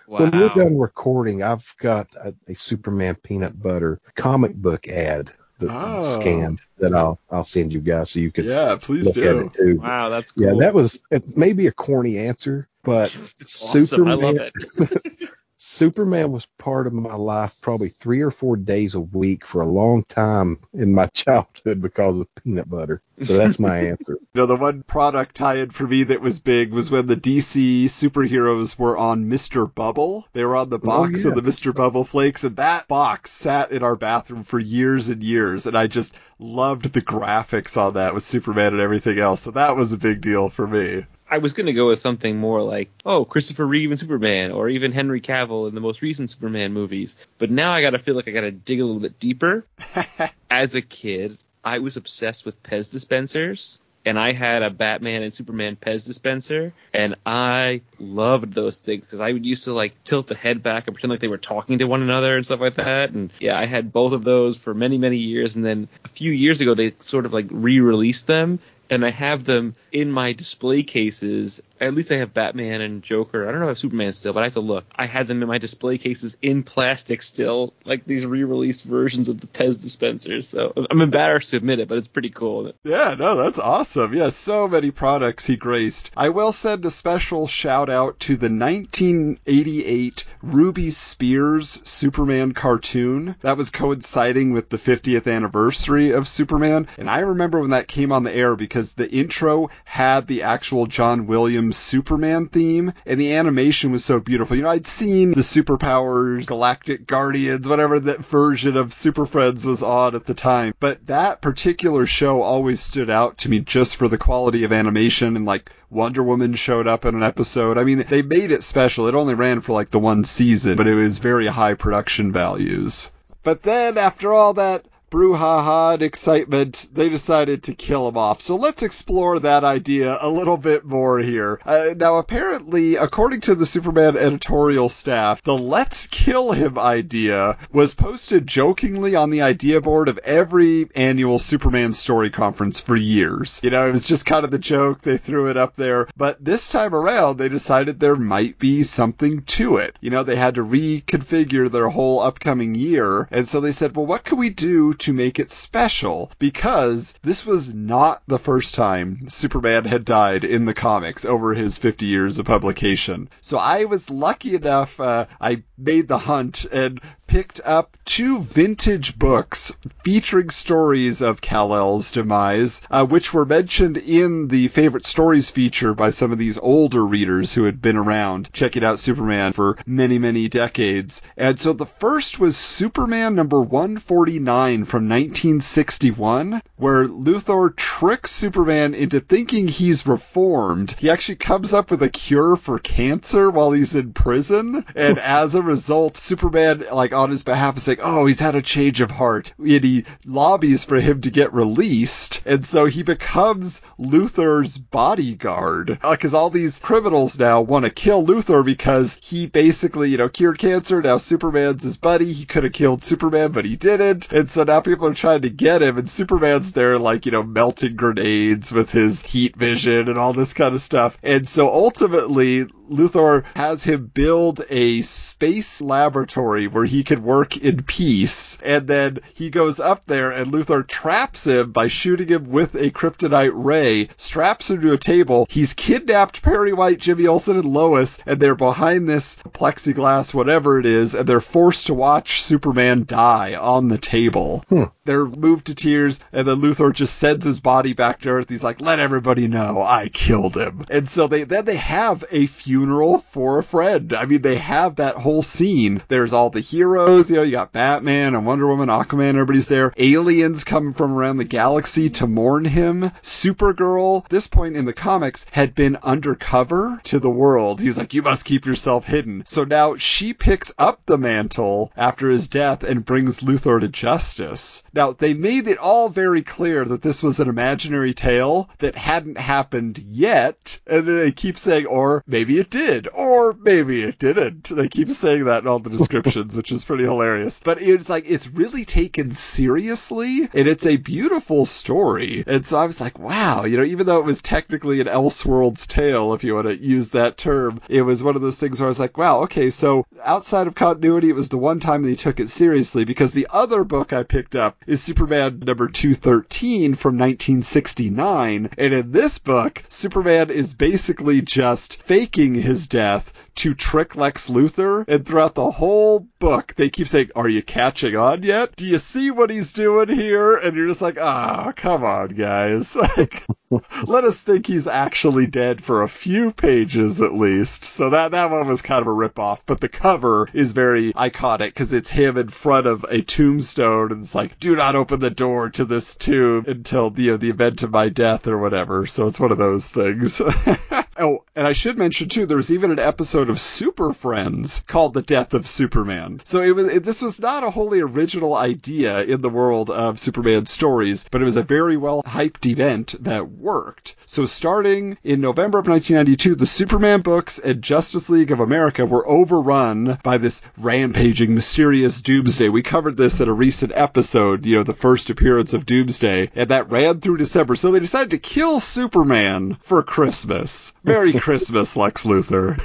Uh, when we're done recording, I've got a, a Superman peanut butter comic book ad that I Oh. scanned that I'll I'll send you guys so you can Yeah, please look at do. it too. Wow, that's cool. Yeah, that was it may be a corny answer, but [laughs] It's awesome. Superman, I love it. [laughs] [laughs] Superman was part of my life probably three or four days a week for a long time in my [laughs] childhood because of peanut butter. So that's my [laughs] answer. You know, the one product tie-in for me that was big was when the DC superheroes were on Mr. Bubble. They were on the oh, box yeah. of the Mr. Bubble flakes, and that box sat in our bathroom for years and years, and I just loved the graphics on that with Superman and everything else. So that was a big deal for me. I was going to go with something more like, oh, Christopher Reeve and Superman, or even Henry Cavill in the most recent Superman movies. But now I got to feel like I got to dig a little bit deeper. [laughs] As a kid, I was obsessed with Pez dispensers. And I had a Batman and Superman Pez dispenser, and I loved those things because I would used to like tilt the head back and pretend like they were talking to one another and stuff like that. And yeah, I had both of those for many, many years. And then a few years ago, they sort of like re-released them, and I have them in my display cases. At least I have Batman and Joker. I don't know if Superman still, but I have to look. I had them in my display cases in plastic still, like these re-released versions of the Pez dispensers. So I'm embarrassed to admit it, but it's pretty cool. Yeah, no, that's awesome. Yeah, so many products he graced. I will send a special shout out to the 1988 Ruby Spears Superman cartoon. That was coinciding with the 50th anniversary of Superman, and I remember when that came on the air because the intro had the actual John Williams Superman theme, and the animation was so beautiful. You know, I'd seen the Superpowers, Galactic Guardians, whatever that version of Super Friends was on at the time, but that particular show always stood out to me just for the quality of animation and like Wonder Woman showed up in an episode. I mean, they made it special. It only ran for like the one season, but it was very high production values. But then after all that brouhaha and excitement, they decided to kill him off. So let's explore that idea a little bit more here. Uh, now, apparently, according to the Superman editorial staff, the let's kill him idea was posted jokingly on the idea board of every annual Superman story conference for years. You know, it was just kind of the joke. They threw it up there. But this time around, they decided there might be something to it. You know, they had to reconfigure their whole upcoming year. And so they said, well, what can we do to make it special because this was not the first time Superman had died in the comics over his 50 years of publication. So I was lucky enough, uh, I made the hunt and picked up two vintage books featuring stories of Kal-El's demise, uh, which were mentioned in the favorite stories feature by some of these older readers who had been around checking out Superman for many, many decades. And so the first was Superman number 149 from 1961, where Luthor tricks Superman into thinking he's reformed. He actually comes up with a cure for cancer while he's in prison, and [laughs] as a result, Superman, like, on his behalf saying, oh, he's had a change of heart. And he lobbies for him to get released. And so he becomes Luthor's bodyguard. Because uh, all these criminals now want to kill Luthor because he basically, you know, cured cancer. Now Superman's his buddy. He could have killed Superman, but he didn't. And so now people are trying to get him. And Superman's there, like, you know, melting grenades with his heat vision and all this kind of stuff. And so ultimately, Luthor has him build a space laboratory where he can work in peace. And then he goes up there and Luthor traps him by shooting him with a kryptonite ray, straps him to a table. He's kidnapped Perry White, Jimmy Olsen, and Lois, and they're behind this plexiglass, whatever it is, and they're forced to watch Superman die on the table. Hmm. They're moved to tears, and then Luthor just sends his body back to Earth. He's like, let everybody know I killed him. And so they then they have a funeral for a friend. I mean, they have that whole scene. There's all the heroes, you know, you got Batman and Wonder Woman, Aquaman, everybody's there. Aliens come from around the galaxy to mourn him. Supergirl, this point in the comics, had been undercover to the world. He's like, you must keep yourself hidden. So now she picks up the mantle after his death and brings Luthor to justice. Now, they made it all very clear that this was an imaginary tale that hadn't happened yet, and then they keep saying, or maybe it did, or maybe it didn't. They keep saying that in all the descriptions, which is pretty hilarious. But it's like, it's really taken seriously, and it's a beautiful story. And so I was like, wow, you know, even though it was technically an Elseworlds tale, if you want to use that term, it was one of those things where I was like, wow, okay, so outside of continuity, it was the one time they took it seriously, because the other book I picked up is Superman number 213 from 1969. And in this book, Superman is basically just faking his death to trick Lex Luthor. And throughout the whole book, they keep saying, Are you catching on yet? Do you see what he's doing here? And you're just like, Ah, oh, come on, guys. [laughs] Like, let us think he's actually dead for a few pages at least. So that, that one was kind of a ripoff. But the cover is very iconic because it's him in front of a tombstone and it's like, do not open the door to this tomb until know, the event of my death or whatever. So it's one of those things. [laughs] Oh, and I should mention too, there was even an episode of Super Friends called "The Death of Superman." So it was it, this was not a wholly original idea in the world of Superman stories, but it was a very well hyped event that worked. So starting in November of 1992, the Superman books and Justice League of America were overrun by this rampaging, mysterious Doomsday. We covered this in a recent episode, you know, the first appearance of Doomsday, and that ran through December. So they decided to kill Superman for Christmas. Merry Christmas, Lex Luthor.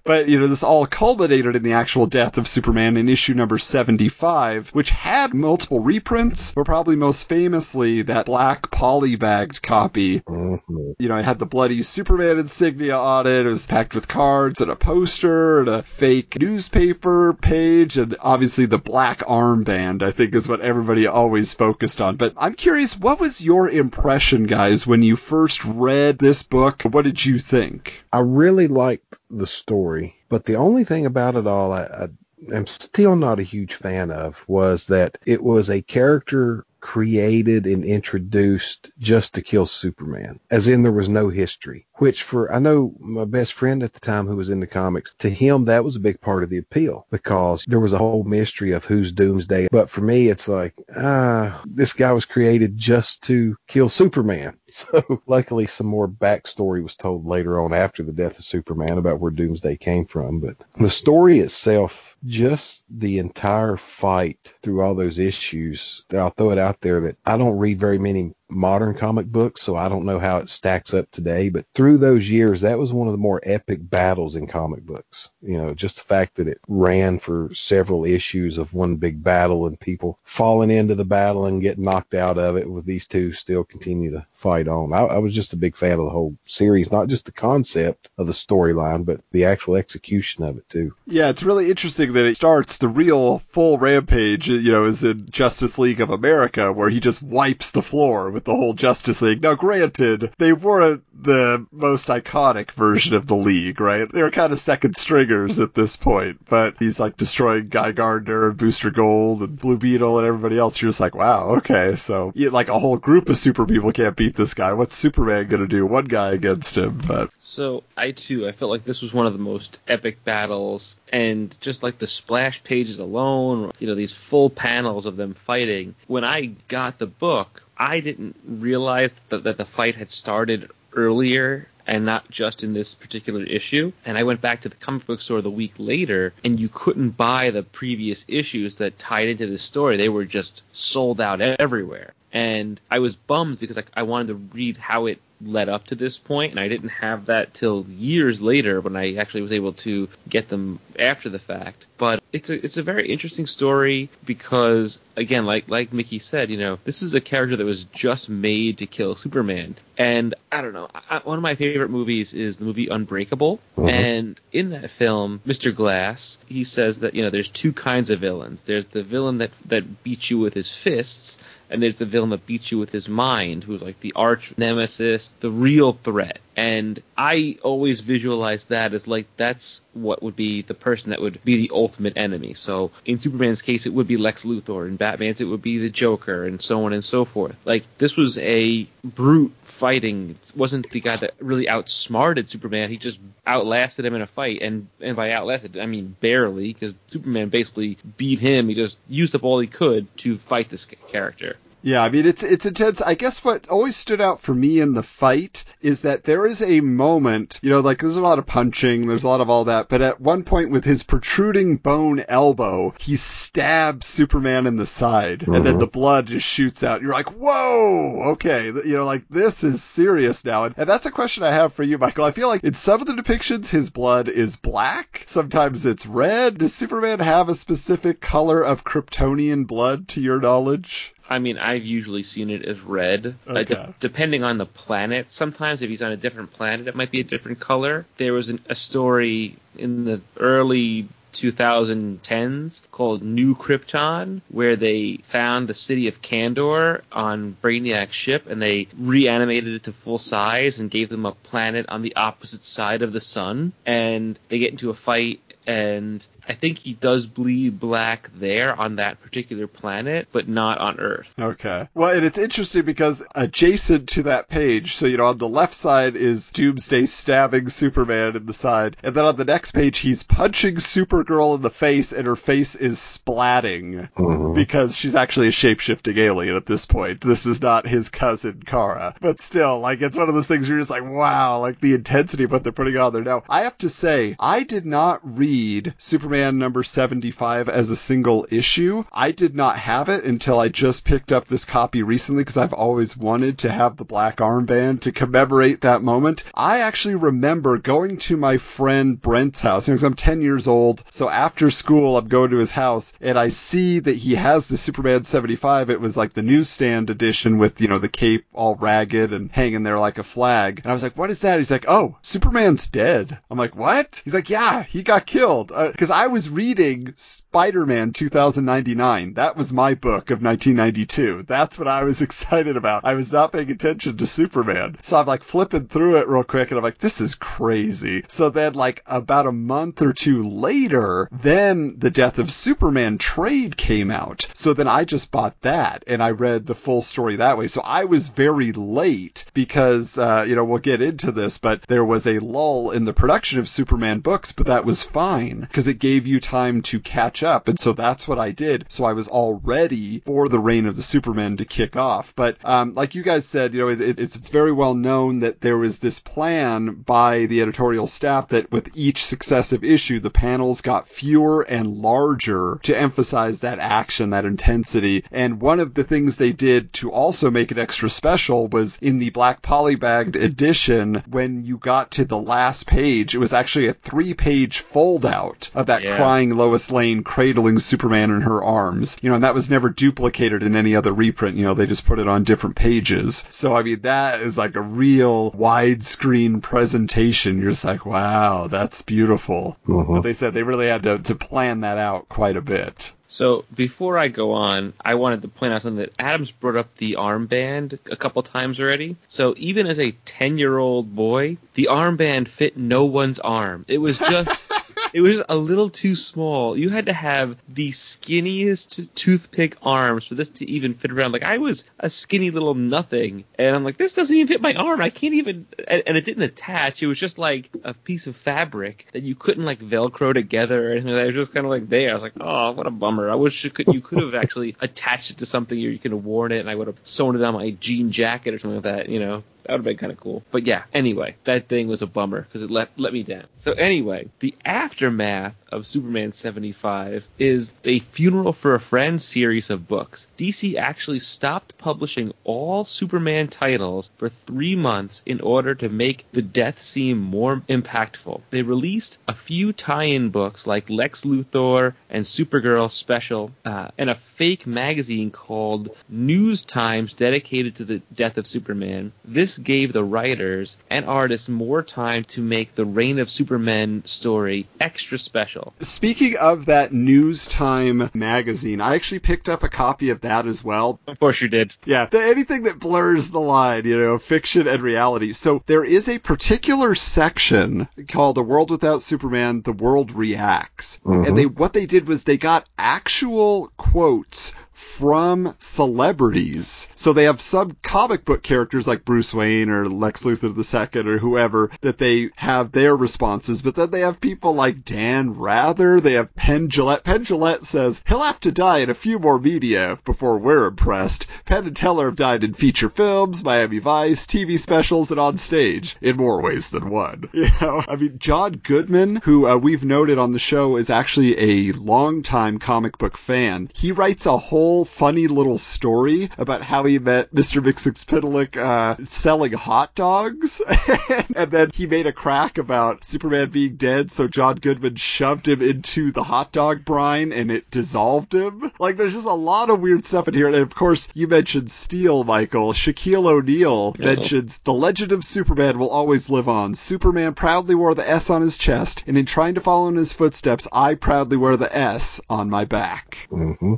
[laughs] but, you know, this all culminated in the actual death of Superman in issue number 75, which had multiple reprints, but probably most famously that black polybagged copy Mhm. you know, it had the bloody Superman insignia on it. It was packed with cards and a poster and a fake newspaper page and obviously the black armband, I think is what everybody always focused on. But I'm curious, what was your impression, guys, when you first read this book? What did you think? I really liked the story, but the only thing about it all I, I am still not a huge fan of was that it was a character created and introduced just to kill Superman, as in there was no history. Which for I know my best friend at the time who was in the comics, to him that was a big part of the appeal because there was a whole mystery of who's Doomsday. But for me, it's like ah, this guy was created just to kill Superman. [laughs] So luckily, some more backstory was told later on after the death of Superman about where Doomsday came from. But the story itself, just the entire fight through all those issues, I'll throw it out there that I don't read very many modern comic books, so I don't know how it stacks up today. But through those years, that was one of the more epic battles in comic books. You know, just the fact that it ran for several issues of one big battle and people falling into the battle and getting knocked out of it with these two still continue to fight on. I, I was just a big fan of the whole series, not just the concept of the storyline, but the actual execution of it too. Yeah, it's really interesting that it starts the real full rampage, you know, is in Justice League of America, where he just wipes the floor with the whole Justice League. Now, granted, they weren't the most iconic version of the League, right? They were kind of second stringers at this point, but he's like destroying Guy Gardner and Booster Gold and Blue Beetle and everybody else. You're just like, wow, okay, so like a whole group of super people can't beat this guy. What's Superman gonna do? One guy against him, but So I too, I felt like this was one of the most epic battles, and just like the splash pages alone, you know, these full panels of them fighting. When I got the book, I didn't realize that, that the fight had started earlier and not just in this particular issue. And I went back to the comic book store the week later, and you couldn't buy the previous issues that tied into this story. They were just sold out everywhere. And I was bummed because like, I wanted to read how it led up to this point, and I didn't have that till years later when I actually was able to get them after the fact. But it's a it's a very interesting story because again, like like Mickey said, you know, this is a character that was just made to kill Superman, and I don't know. I, one of my favorite movies is the movie Unbreakable, mm-hmm. and in that film, Mr. Glass he says that you know there's two kinds of villains. There's the villain that that beats you with his fists, and there's the villain that beats you with his mind, who's like the arch nemesis, the real threat. And I always visualize that as like that's what would be the person that would be the ultimate enemy. So in Superman's case, it would be Lex Luthor. In Batman's, it would be the Joker, and so on and so forth. Like this was a brute fighting. It wasn't the guy that really outsmarted Superman. He just outlasted him in a fight, and and by outlasted, I mean barely, because Superman basically beat him. He just used up all he could to fight this character. Yeah, I mean it's it's intense. I guess what always stood out for me in the fight is that there is a moment, you know, like there's a lot of punching, there's a lot of all that, but at one point with his protruding bone elbow, he stabs Superman in the side, and then Mhm. the blood just shoots out. You're like, whoa, okay, you know, like this is serious now. And, and that's a question I have for you, Michael. I feel like in some of the depictions, his blood is black, sometimes it's red. Does Superman have a specific color of Kryptonian blood, to your knowledge? I mean, I've usually seen it as red. Uh, de- depending on the planet, sometimes if he's on a different planet, it might be a different color. There was an, a story in the early 2010s called New Krypton, where they found the city of Kandor on Brainiac's ship and they reanimated it to full size and gave them a planet on the opposite side of the sun. And they get into a fight and I think he does bleed black there on that particular planet, but not on Earth. Okay. Well, and it's interesting because adjacent to that page, so you know, on the left side is Doomsday stabbing Superman in the side, and then on the next page he's punching Supergirl in the face, and her face is splatting Mhm. because she's actually a shape-shifting alien at this point. This is not his cousin Kara, but still, like it's one of those things where you're just like, wow, like the intensity of what they're putting on there. Now, I have to say, I did not read Superman number 75 as a single issue. I did not have it until I just picked up this copy recently because I've always wanted to have the black armband to commemorate that moment. I actually remember going to my friend Brent's house because I'm 10 years old. So after school, I'm going to his house and I see that he has the Superman 75. It was like the newsstand edition with, you know, the cape all ragged and hanging there like a flag. And I was like, what is that? He's like, oh, Superman's dead. I'm like, what? He's like, yeah, he got killed. Uh, because I was reading Spider-Man 2099. That was my book of 1992. That's what I was [laughs] excited about. I was not paying attention to Superman. So I'm like flipping through it real quick and I'm like, this is crazy. So then like about a month or two later, then the Death of Superman trade came out. So then I just bought that and I read the full story that way. So I was very late because, uh, you know, we'll get into this, but there was a lull in the production of Superman books, but that was fine because it gave you time to catch up. And so that's what I did. So I was all ready for the reign of the Superman to kick off. But, um, like you guys said, you know, it, it's, it's very well known that there was this plan by the editorial staff that with each successive issue, the panels got fewer and larger to emphasize that action, that intensity. And one of the things they did to also make it extra special was in the black polybagged edition, when you got to the last page, it was actually a three page fold out of that Yeah. crying Lois Lane cradling Superman in her arms. You know, and that was never duplicated in any other reprint. You know, they just put it on different pages. So, I mean, that is like a real widescreen presentation. You're just like, wow, that's beautiful. Mhm. But they said they really had to, to plan that out quite a bit. So before I go on, I wanted to point out something that Adams brought up the armband a couple times already. So even as a 10 year old boy, the armband fit no one's arm. It was just. [laughs] It was a little too small. You had to have the skinniest toothpick arms for this to even fit around. Like I was a skinny little nothing, and I'm like, this doesn't even fit my arm. I can't even. And, and it didn't attach. It was just like a piece of fabric that you couldn't like Velcro together or anything. Like that. It was just kind of like there. I was like, oh, what a bummer. I wish you could. You could have actually [laughs] attached it to something, or you could have worn it, and I would have sewn it on my jean jacket or something like that. You know, that would have been kind of cool. But yeah, anyway, that thing was a bummer because it let let me down. So anyway, the aftermath of Superman 75 is a funeral for a friend series of books. DC actually stopped publishing all Superman titles for three months in order to make the death seem more impactful. They released a few tie-in books like Lex Luthor and Supergirl Special, uh, and a fake magazine called News Times dedicated to the death of Superman. This gave the writers and artists more time to make the Reign of Superman story extra special. Speaking of that News Time magazine, I actually picked up a copy of that as well. Of course you did. Yeah, the, anything that blurs the line, you know, fiction and reality. So there is a particular section called "A World Without Superman: The World Reacts," and mm-hmm. they what they did was they got actual quotes from celebrities. So they have some comic book characters like Bruce Wayne or Lex Luthor II or whoever that they have their responses, but then they have people like Dan Rather, they have Penn Jillette. Penn Jillette says he'll have to die in a few more media before we're impressed. Penn and Teller have died in feature films, Miami Vice, TV specials, and on stage in more ways than one. [laughs] You know, I mean, John Goodman, who uh, we've noted on the show is actually a longtime comic book fan. He writes a whole funny little story about how he met Mr. Mxyzptlk uh, selling hot dogs, [laughs] and then he made a crack about Superman being dead, so John Goodman shoved him into the hot dog brine and it dissolved him. Like, there's just a lot of weird stuff in here. And of course, you mentioned Steel, Michael. Shaquille O'Neal Yeah. mentions the legend of Superman will always live on. Superman proudly wore the S on his chest, and in trying to follow in his footsteps, I proudly wear the S on my back. hmm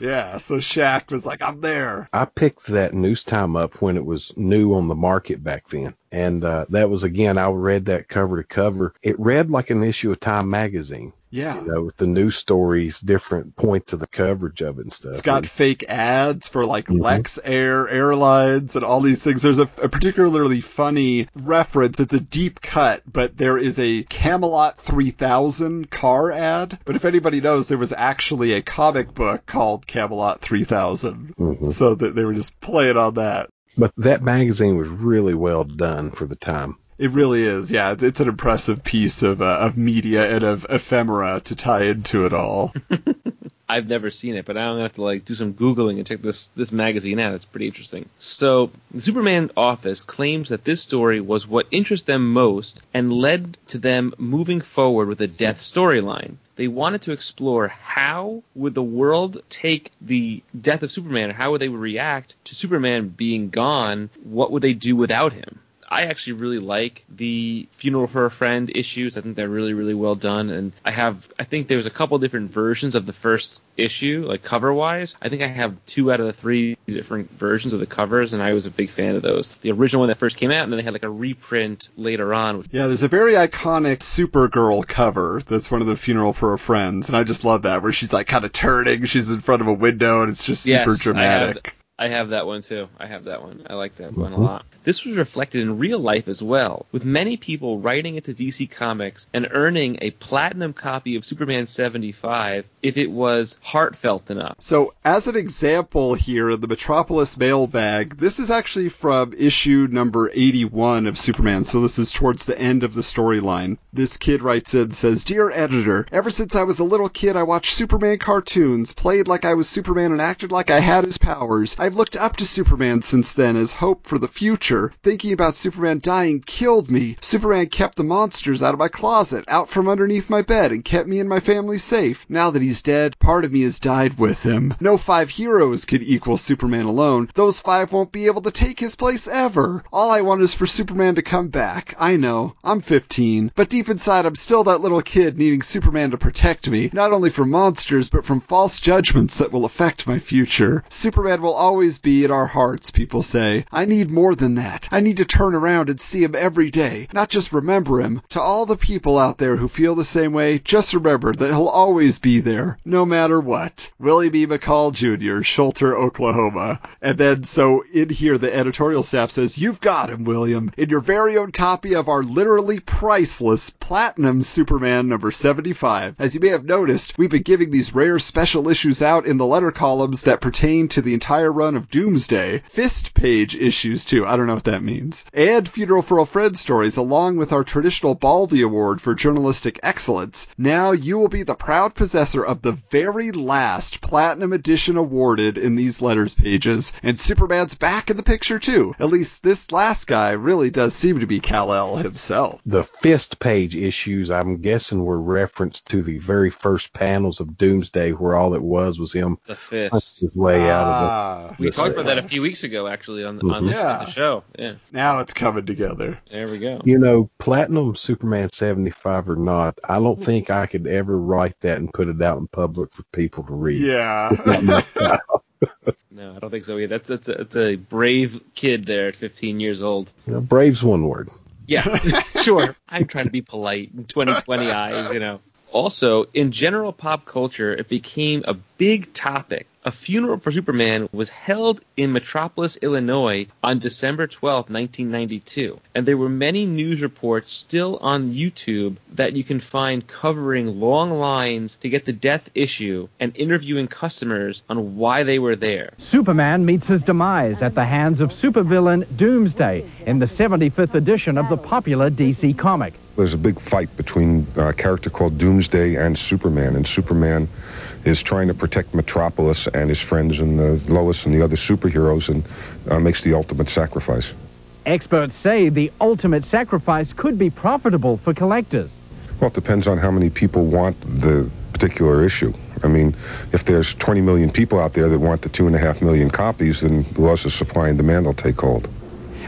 Yeah, so Shaq was like, I'm there. I picked that news time up when it was new on the market back then. And uh, that was again, I read that cover to cover. It read like an issue of Time magazine. Yeah. You know, with the news stories, different points of the coverage of it and stuff. It's got And- fake ads for like Mhm. Lex Air Airlines and all these things. There's a, a particularly funny reference. It's a deep cut, but there is a Camelot 3000 car ad. But if anybody knows, there was actually a comic book called Camelot 3000. Mhm. So that they were just playing on that. But that magazine was really well done for the time. It really is. Yeah, it's, it's an impressive piece of uh, of media and of ephemera to tie into it all. [laughs] I've never seen it, but I'm gonna have to like do some googling and check this this magazine out. It's pretty interesting. So Superman office claims that this story was what interests them most and led to them moving forward with a death storyline. They wanted to explore how would the world take the death of Superman, and how would they react to Superman being gone? What would they do without him? I actually really like the funeral for a friend issues. I think they're really, really well done. And I have, I think there's a couple different versions of the first issue, like cover wise. I think I have two out of the three different versions of the covers, and I was a big fan of those. The original one that first came out, and then they had like a reprint later on. Yeah, there's a very iconic Supergirl cover that's one of the funeral for a friend's, and I just love that where she's like kind of turning, she's in front of a window, and it's just super Yes, dramatic. I have that one too. I have that one. I like that one a mm-hmm. lot. This was reflected in real life as well, with many people writing into DC Comics and earning a platinum copy of Superman 75 if it was heartfelt enough. So, as an example here in the Metropolis mailbag, this is actually from issue number 81 of Superman, so this is towards the end of the storyline. This kid writes in says, Dear editor, ever since I was a little kid, I watched Superman cartoons, played like I was Superman, and acted like I had his powers. I've looked up to Superman since then as hope for the future. Thinking about Superman dying killed me. Superman kept the monsters out of my closet, out from underneath my bed, and kept me and my family safe. Now that he's dead, part of me has died with him. No five heroes could equal Superman alone. Those five won't be able to take his place ever. All I want is for Superman to come back. I know. I'm 15. But deep inside, I'm still that little kid needing Superman to protect me, not only from monsters, but from false judgments that will affect my future. Superman will always be in our hearts, people say. I need more than that. I need to turn around and see him every day, not just remember him. To all the people out there who feel the same way, just remember that he'll always be there, no matter what. Willie B. McCall Jr., Schulter, Oklahoma. And then, so in here, the editorial staff says, You've got him, William, in your very own copy of our literally priceless Platinum Superman number 75. As you may have noticed, we've been giving these rare special issues out in the letter columns that pertain to the entire run of Doomsday. Fist page issues, too. I don't know what that means. And Funeral for a Friend stories, along with our traditional Baldy Award for journalistic excellence. Now you will be the proud possessor of the very last Platinum Edition awarded in these letters pages. And Superman's back in the picture, too. At least this last guy really does seem to be Kal-El himself. The fist page issues, I'm guessing, were referenced to the very first panels of Doomsday, where all it was was him The fist. his way out of Ah, We Yes, talked sir. about that a few weeks ago, actually, on, on, the, Yeah. on the show. Yeah, now it's coming together. there we go. You know, Platinum Superman 75 or not, I don't Mm-hmm. [laughs] think I could ever write that and put it out in public for people to read. Yeah. [laughs] [laughs] No, I don't think so either. That's that's a, that's a brave kid there at 15 years old. You know, brave's one word. Yeah, sure. I'm trying to be polite in 2020 eyes, you know. Also, in general pop culture, it became a big topic. A funeral for Superman was held in Metropolis, Illinois on December 12, 1992. And there were many news reports still on YouTube that you can find covering long lines to get the death issue and interviewing customers on why they were there. Superman meets his demise at the hands of supervillain Doomsday in the 75th edition of the popular DC comic. There's a big fight between a character called Doomsday and Superman, and Superman is trying to protect Metropolis and his friends and the Lois and the other superheroes, and uh, makes the ultimate sacrifice. Experts say the ultimate sacrifice could be profitable for collectors. Well, it depends on how many people want the particular issue. I mean, if there's 20 million people out there that want the two and a half million copies, then the laws of supply and demand will take hold.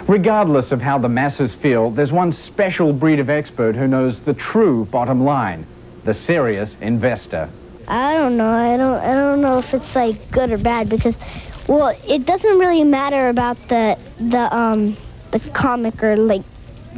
Regardless of how the masses feel, there's one special breed of expert who knows the true bottom line the serious investor. I don't know. I don't. I don't know if it's like good or bad because, well, it doesn't really matter about the the um the comic or like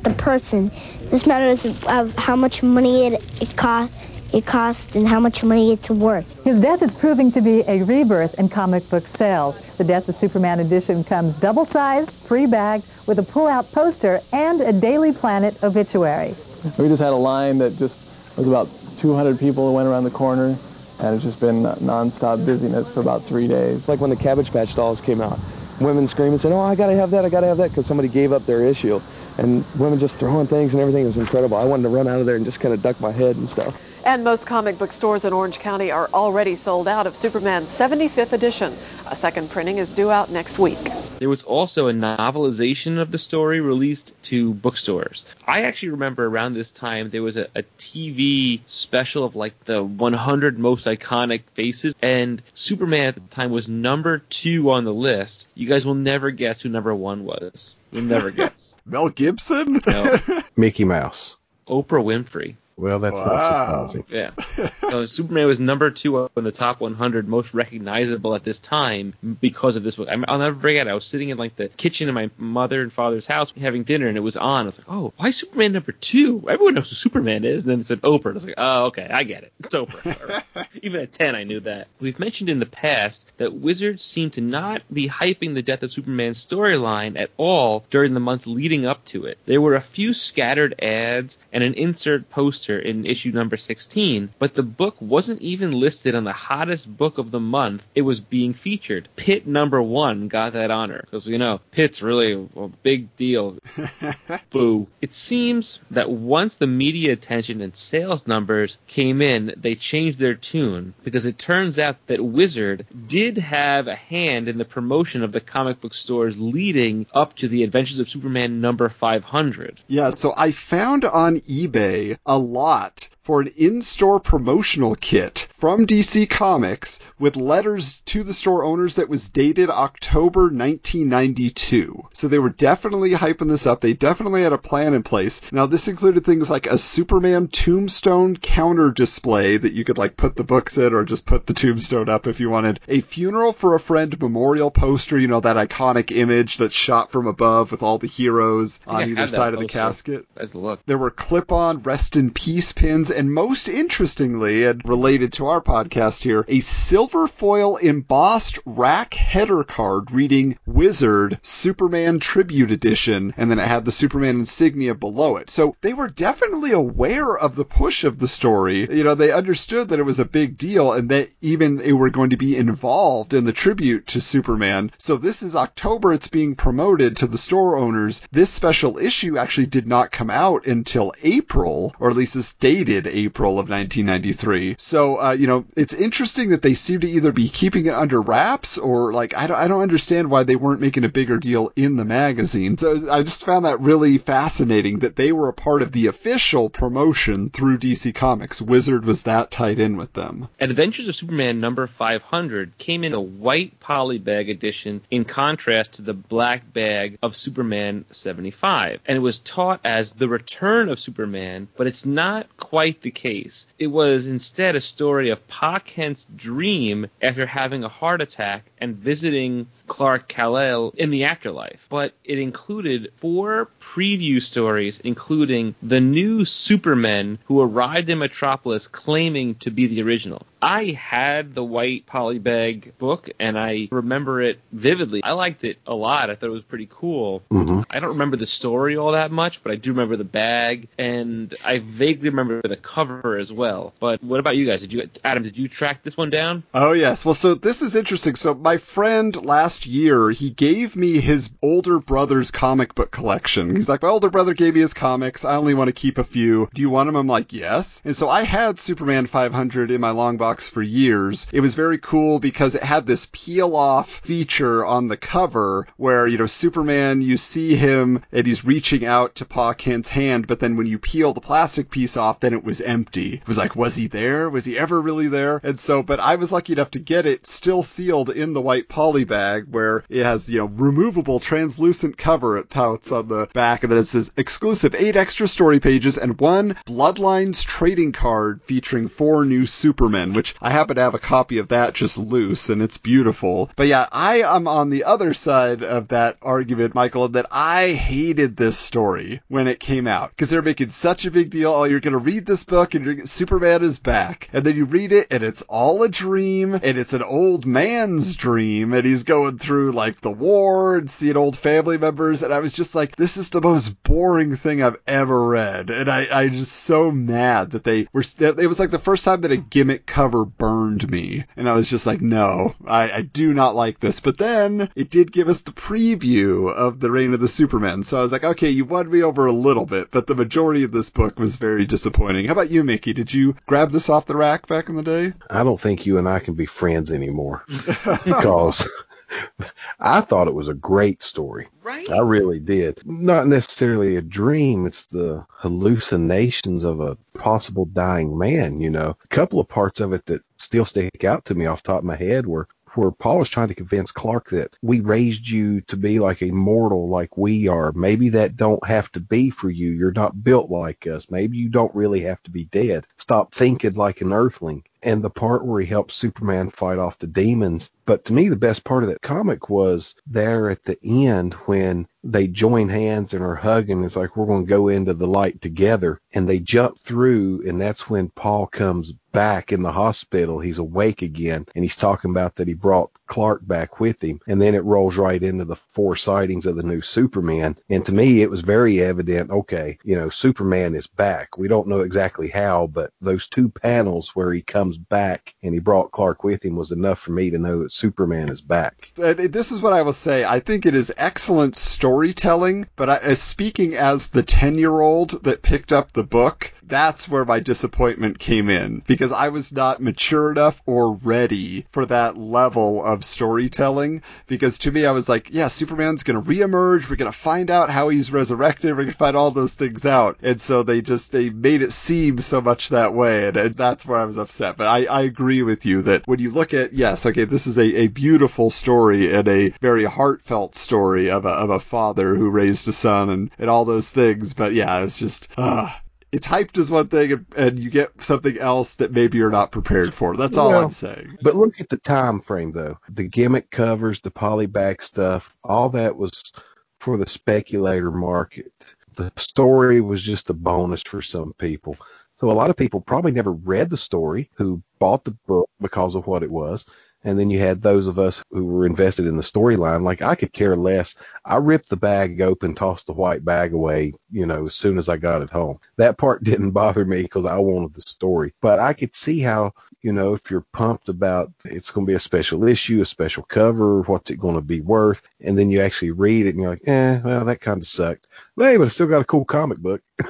the person. This matters of how much money it, it costs it costs and how much money it's worth. His death is proving to be a rebirth in comic book sales. The Death of Superman edition comes double-sized, free bag, with a pull-out poster and a Daily Planet obituary. We just had a line that just was about 200 people that went around the corner, and it's just been nonstop busyness for about three days. Like when the Cabbage Patch dolls came out, women screaming, saying, "Oh, I gotta have that! I gotta have that!" because somebody gave up their issue, and women just throwing things and everything. It was incredible. I wanted to run out of there and just kind of duck my head and stuff. And most comic book stores in Orange County are already sold out of Superman's 75th edition. A second printing is due out next week. There was also a novelization of the story released to bookstores. I actually remember around this time there was a, a TV special of like the 100 most iconic faces, and Superman at the time was number two on the list. You guys will never guess who number one was. You'll never [laughs] guess. Mel Gibson? No. [laughs] Mickey Mouse. Oprah Winfrey. Well, that's Wow. not surprising. Yeah. So Superman was number two on the top 100 most recognizable at this time because of this book. I I'll never forget. I was sitting in like the kitchen in my mother and father's house having dinner, and it was on. I was like, "Oh, why Superman number two? Everyone knows who Superman is." And then it said Oprah. I was like, "Oh, okay, I get it. It's Oprah." [laughs] All right. Even at 10, I knew that. We've mentioned in the past that Wizards seem to not be hyping the death of Superman storyline at all during the months leading up to it. There were a few scattered ads and an insert poster in issue number 16, but the book wasn't even listed on the hottest book of the month it was being featured. Pitt number one got that honor because you know Pitt's really a, a big deal. [laughs] Boo. It seems that once the media attention and sales numbers came in, they changed their tune because it turns out that Wizard did have a hand in the promotion of the comic book stores leading up to the Adventures of Superman number 500. Yeah, so I found on eBay a lot for an in-store promotional kit from DC Comics with letters to the store owners that was dated October 1992. So they were definitely hyping this up. They definitely had a plan in place. Now this included things like a Superman tombstone counter display that you could like put the books in or just put the tombstone up if you wanted. A funeral for a friend memorial poster, you know, that iconic image that's shot from above with all the heroes I think I on either side of the poster. casket. Let's look. There were clip on rest in peace pins, and most interestingly, and related to our podcast here, a silver foil embossed rack header card reading Wizard Superman Tribute Edition, and then it had the Superman insignia below it. So they were definitely aware of the push of the story. You know, they understood that it was a big deal and that even they were going to be involved in the tribute to Superman. So this is October, it's being promoted to the store owners. This special issue actually did not come out until April, or at least it's dated April of 1993. So, uh, you know, it's interesting that they seem to either be keeping it under wraps or like, I don't, I don't understand why they weren't making a bigger deal in the magazine. So I just found that really fascinating that they were a part of the official promotion through DC Comics. Wizard was that tied in with them. Adventures of Superman number 500 came in a white polybag edition in contrast to the black bag of Superman 75. And it was taught as the return of Superman, but it's not quite the case. It was instead a story of Pa Kent's dream after having a heart attack and visiting Clark Kal-El in the afterlife. But it included four preview stories, including the new Supermen who arrived in Metropolis claiming to be the original. I had the white polybag book and I remember it vividly. I liked it a lot. I thought it was pretty cool. Mhm. I don't remember the story all that much, but I do remember the bag and I vaguely remember the cover as well. But what about you guys? Did you Adam, did you track this one down? Oh yes. Well, so this is interesting. So my friend last year, he gave me his older brother's comic book collection. He's like, my older brother gave me his comics. I only want to keep a few. Do you want them? I'm like, yes. And so I had Superman 500 in my long box for years. It was very cool because it had this peel off feature on the cover where, you know, Superman, you see him and he's reaching out to Pa Kent's hand, but then when you peel the plastic piece off, then it was empty. It was like, was he there? Was he ever really there? And so, but I was lucky enough to get it still sealed in the white poly bag where it has, you know, removable translucent cover it touts on the back, and then it says exclusive eight extra story pages and one Bloodlines trading card featuring four new Supermen, which I happen to have a copy of that just loose, and it's beautiful. But yeah, I am on the other side of that argument, Michael, that I hated this story when it came out because they're making such a big deal. Oh, you're going to read this book and you're, Superman is back. And then you read it and it's all a dream and it's an old man's dream and he's going through like the war and seeing old family members. And I was just like, this is the most boring thing I've ever read. And I, I just so mad that they were, it was like the first time that a gimmick cover burned me. And I was just like, no, I, I do not like this. But then it did give us the preview of the Reign of the Superman. So I was like, okay, you won me over a little bit, but the majority of this book was very disappointing. How about you, Mickey? Did you grab this off the rack back in the day? I don't think you and I can be friends anymore [laughs] because [laughs] I thought it was a great story. Right? I really did. Not necessarily a dream, it's the hallucinations of a possible dying man, you know. A couple of parts of it that still stick out to me off the top of my head were where Paul was trying to convince Clark that we raised you to be like a mortal like we are. Maybe that don't have to be for you. You're not built like us. Maybe you don't really have to be dead. Stop thinking like an earthling. And the part where he helps Superman fight off the demons. But to me, the best part of that comic was there at the end when they join hands and are hugging. It's like, we're going to go into the light together. And they jump through. And that's when Paul comes back in the hospital. He's awake again. And he's talking about that he brought Clark back with him. And then it rolls right into the four sightings of the new Superman. And to me, it was very evident, okay, you know, Superman is back. We don't know exactly how, but those two panels where he comes back and he brought Clark with him was enough for me to know that Superman is back. Uh, this is what I will say. I think it is excellent storytelling, but I, speaking as the 10 year old that picked up the book, that's where my disappointment came in because I was not mature enough or ready for that level of storytelling. Because to me, I was like, yeah, Superman's going to reemerge. We're going to find out how he's resurrected. We're going to find all those things out. And so they just, they made it seem so much that way. And, and that's where I was upset. But I, I agree with you that when you look at, yes, okay, this is a, a beautiful story and a very heartfelt story of a, of a father who raised a son and, and all those things. But yeah, it's just, uh, it's hyped as one thing and, and, you get something else that maybe you're not prepared for. That's all well, I'm saying. But look at the time frame though. The gimmick covers, the polybag stuff, all that was for the speculator market. The story was just a bonus for some people. So a lot of people probably never read the story who bought the book because of what it was. And then you had those of us who were invested in the storyline. Like I could care less. I ripped the bag open, tossed the white bag away, you know, as soon as I got it home. That part [laughs] didn't bother me because I wanted the story. But I could see how, you know, if you're pumped about it's going to be a special issue, a special cover, what's it going to be worth? And then you actually read it and you're like, eh, well, that kind of sucked. But hey, but I still got a cool comic book. [laughs]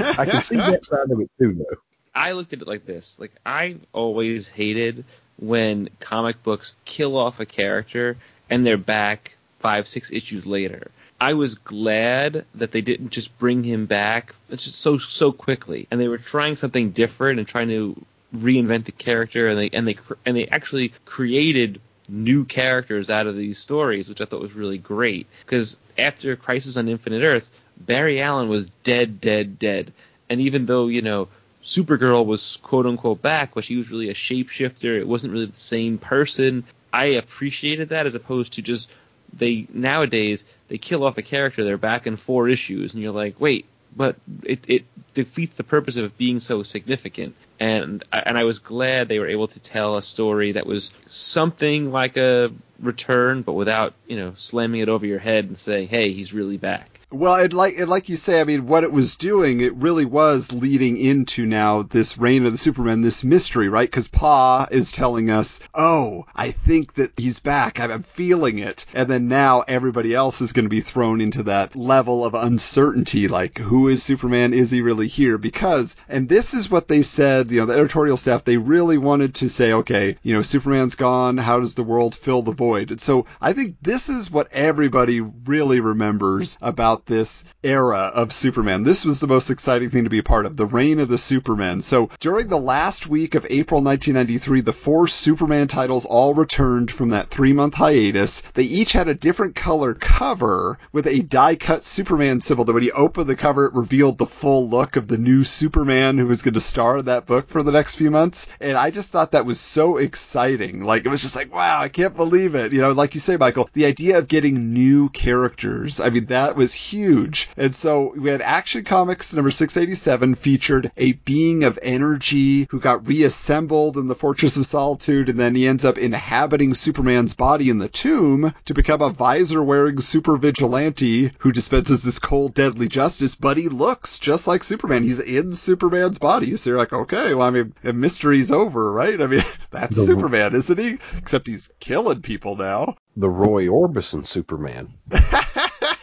I can see that side of it too, though. I looked at it like this. Like I always hated when comic books kill off a character and they're back five, six issues later. I was glad that they didn't just bring him back so so quickly, and they were trying something different and trying to reinvent the character, and they and they and they actually created new characters out of these stories, which I thought was really great. Because after Crisis on Infinite Earths, Barry Allen was dead, dead, dead, and even though you know Supergirl was quote unquote back, but she was really a shapeshifter. It wasn't really the same person. I appreciated that as opposed to just they nowadays they kill off a character, they're back in four issues, and you're like, wait, but it, it defeats the purpose of it being so significant. And and I was glad they were able to tell a story that was something like a return, but without you know slamming it over your head and saying, hey, he's really back. Well, it like it, like you say, I mean, what it was doing, it really was leading into now this reign of the Superman, this mystery, right? Because Pa is telling us, "Oh, I think that he's back. I'm feeling it," and then now everybody else is going to be thrown into that level of uncertainty, like, who is Superman? Is he really here? Because, and this is what they said, you know, the editorial staff, they really wanted to say, okay, you know, Superman's gone. How does the world fill the void? And so I think this is what everybody really remembers about this era of Superman. This was the most exciting thing to be a part of, the reign of the Superman. So during the last week of April 1993, the four Superman titles all returned from that three month hiatus. They each had a different color cover with a die cut Superman symbol that when you opened the cover, it revealed the full look of the new Superman who was going to star in that book for the next few months. And I just thought that was so exciting. Like, it was just like, wow, I can't believe it. You know, like you say, Michael, the idea of getting new characters, I mean, that was huge. And so we had Action Comics number 687 featured a being of energy who got reassembled in the Fortress of Solitude, and then he ends up inhabiting Superman's body in the tomb to become a visor wearing super vigilante who dispenses this cold, deadly justice, but he looks just like Superman. He's in Superman's body. So you're like, okay, well, I mean, the mystery's over, right? I mean, [laughs] that's The- Superman, isn't he? Except he's killing people now. The Roy Orbison Superman. [laughs]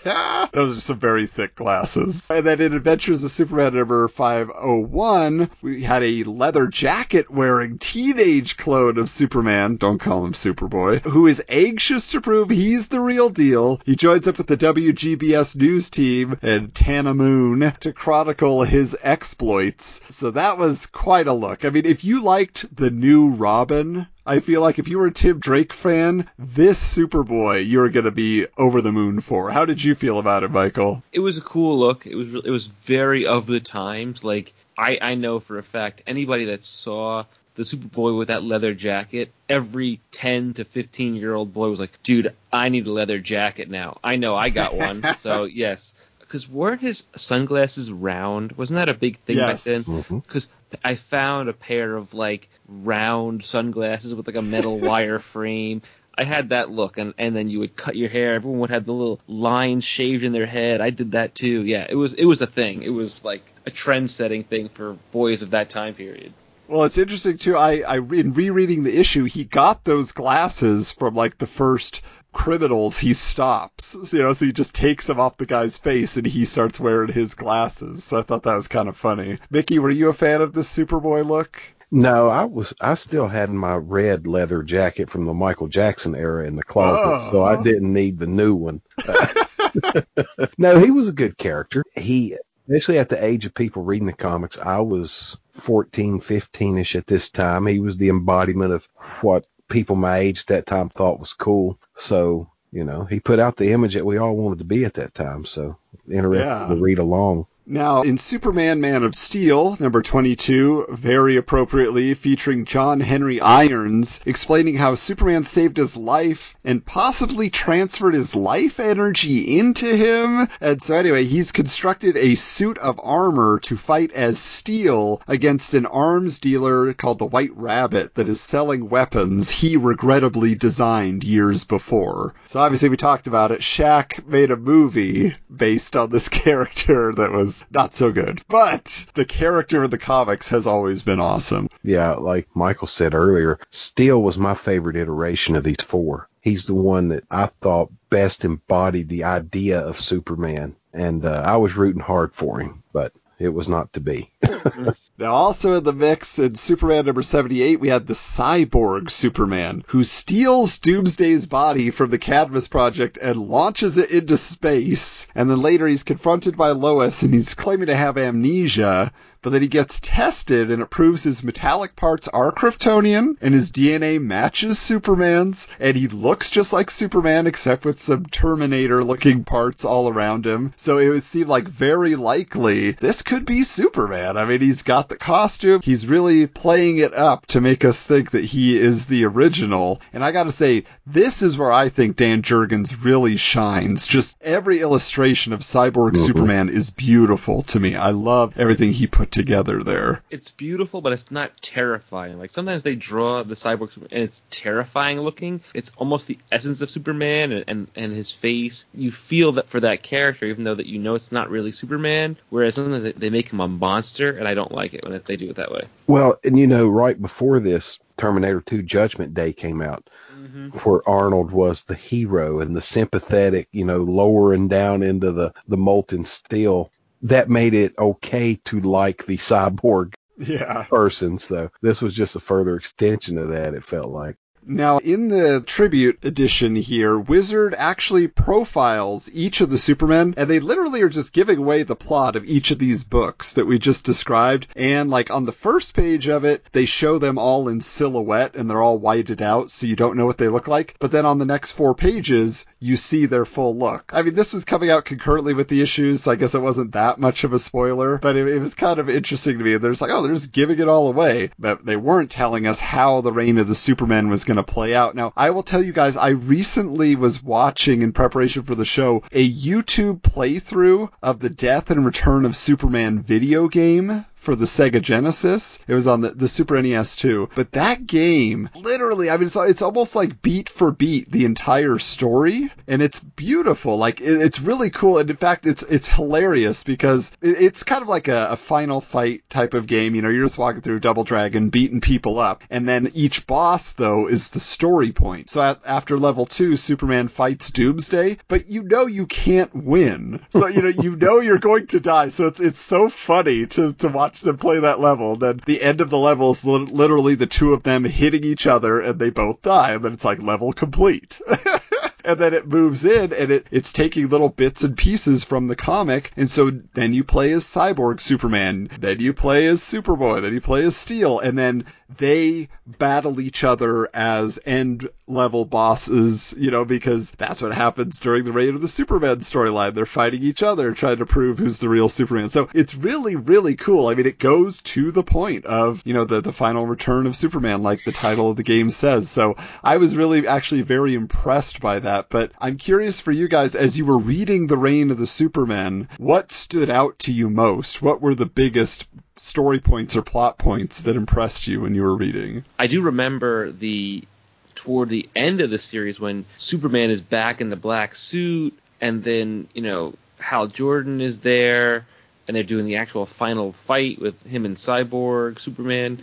[laughs] Those are some very thick glasses. And then in Adventures of Superman number 501, we had a leather jacket wearing teenage clone of Superman, don't call him Superboy, who is anxious to prove he's the real deal. He joins up with the WGBS news team and Tana Moon to chronicle his exploits. So that was quite a look. I mean, if you liked the new Robin, I feel like if you were a Tim Drake fan, this Superboy you're going to be over the moon for. How did you feel about it, Michael? It was a cool look. It was it was very of the times. Like I I know for a fact anybody that saw the Superboy with that leather jacket, every 10 to 15 year old boy was like, "Dude, I need a leather jacket now." I know I got one. [laughs] so, yes. Cuz weren't his sunglasses round? Wasn't that a big thing Yes. back then? Mm-hmm. Because I found a pair of like round sunglasses with like a metal [laughs] wire frame. I had that look, and and then you would cut your hair. Everyone would have the little lines shaved in their head. I did that too. Yeah, it was it was a thing. It was like a trend-setting thing for boys of that time period. Well, it's interesting too. I, I in rereading the issue, he got those glasses from like the first criminals he stops. So, you know, so he just takes them off the guy's face and he starts wearing his glasses. So I thought that was kind of funny. Mickey, were you a fan of the Superboy look? No, I was. I still had my red leather jacket from the Michael Jackson era in the closet, so I Oh. didn't need the new one. [laughs] no, he was a good character. He, especially at the age of people reading the comics, I was 14, 15ish at this time. He was the embodiment of what people my age at that time thought was cool. So, you know, he put out the image that we all wanted to be at that time. So interesting Yeah. to read along. Now, in Superman Man of Steel, number 22, very appropriately featuring John Henry Irons, explaining how Superman saved his life and possibly transferred his life energy into him. And so anyway, he's constructed a suit of armor to fight as Steel against an arms dealer called the White Rabbit that is selling weapons he regrettably designed years before. So obviously we talked about it. Shaq made a movie based on this [laughs] character that was not so good. But the character of the comics has always been awesome. Yeah, like Michael said earlier, Steel was my favorite iteration of these four. He's the one that I thought best embodied the idea of Superman, and uh, I was rooting hard for him, but it was not to be. Mm-hmm. [laughs] Now, also in the mix in Superman number 78, we had the cyborg Superman, who steals Doomsday's body from the Cadmus Project and launches it into space. And then later he's confronted by Lois and he's claiming to have amnesia. But then he gets tested and it proves his metallic parts are Kryptonian and his DNA matches Superman's and he looks just like Superman except with some Terminator looking parts all around him. So it would seem like very likely this could be Superman. I mean, he's got the costume. He's really playing it up to make us think that he is the original. And I gotta say, this is where I think Dan Jurgens really shines. Just every illustration of Cyborg Mhm. Superman is beautiful to me. I love everything he put together there. It's beautiful, but it's not terrifying. Like sometimes they draw the cyborg and it's terrifying looking. It's almost the essence of Superman and, and, and his face. You feel that for that character, even though that you know it's not really Superman. Whereas sometimes they, they make him a monster, and I don't like it when they do it that way. Well, and you know, right before this, Terminator 2 Judgment Day came out, mm-hmm. where Arnold was the hero and the sympathetic, you know, lowering down into the, the molten steel. That made it okay to like the [laughs] cyborg Yeah. person. So this was just a further extension of that, it felt like. Now, in the tribute edition here, Wizard actually profiles each of the Supermen, and they literally are just giving away the plot of each of these books that we just described. And like on the first page of it, they show them all in silhouette and they're all whited out, so you don't know what they look like. But then on the next four pages, you see their full look. I mean, this was coming out concurrently with the issues, so I guess it wasn't that much of a spoiler, but it, it was kind of interesting to me. There's like, oh, they're just giving it all away, but they weren't telling us how the reign of the Superman was going to play out. Now, I will tell you guys, I recently was watching in preparation for the show a YouTube playthrough of the death and return of Superman video game for the Sega Genesis. It was on the, the Super NES too. But that game, literally, I mean, it's, it's almost like beat for beat the entire story, and it's beautiful. Like it, it's really cool, and in fact, it's it's hilarious because it, it's kind of like a, a final fight type of game. You know, you're just walking through Double Dragon, beating people up, and then each boss though is the story point. So at, after level two, Superman fights Doomsday, but you know you can't win. So you know you know you're going to die. So it's it's so funny to to watch them play that level. Then the end of the level is li- literally the two of them hitting each other and they both die. And then it's like level complete. [laughs] [laughs] and then it moves in and it, it's taking little bits and pieces from the comic. And so then you play as Cyborg Superman, then you play as Superboy, then you play as Steel, and then they battle each other as end level bosses, you know, because that's what happens during the Reign of the Superman storyline. They're fighting each other, trying to prove who's the real Superman. So it's really, really cool. I mean, it goes to the point of, you know, the, the final return of Superman, like the title of the game says. So I was really actually very impressed by that. But I'm curious for you guys, as you were reading The Reign of the Superman, what stood out to you most? What were the biggest story points or plot points that impressed you when you were reading? I do remember the toward the end of the series when Superman is back in the black suit, and then you know Hal Jordan is there, and they're doing the actual final fight with him and Cyborg Superman.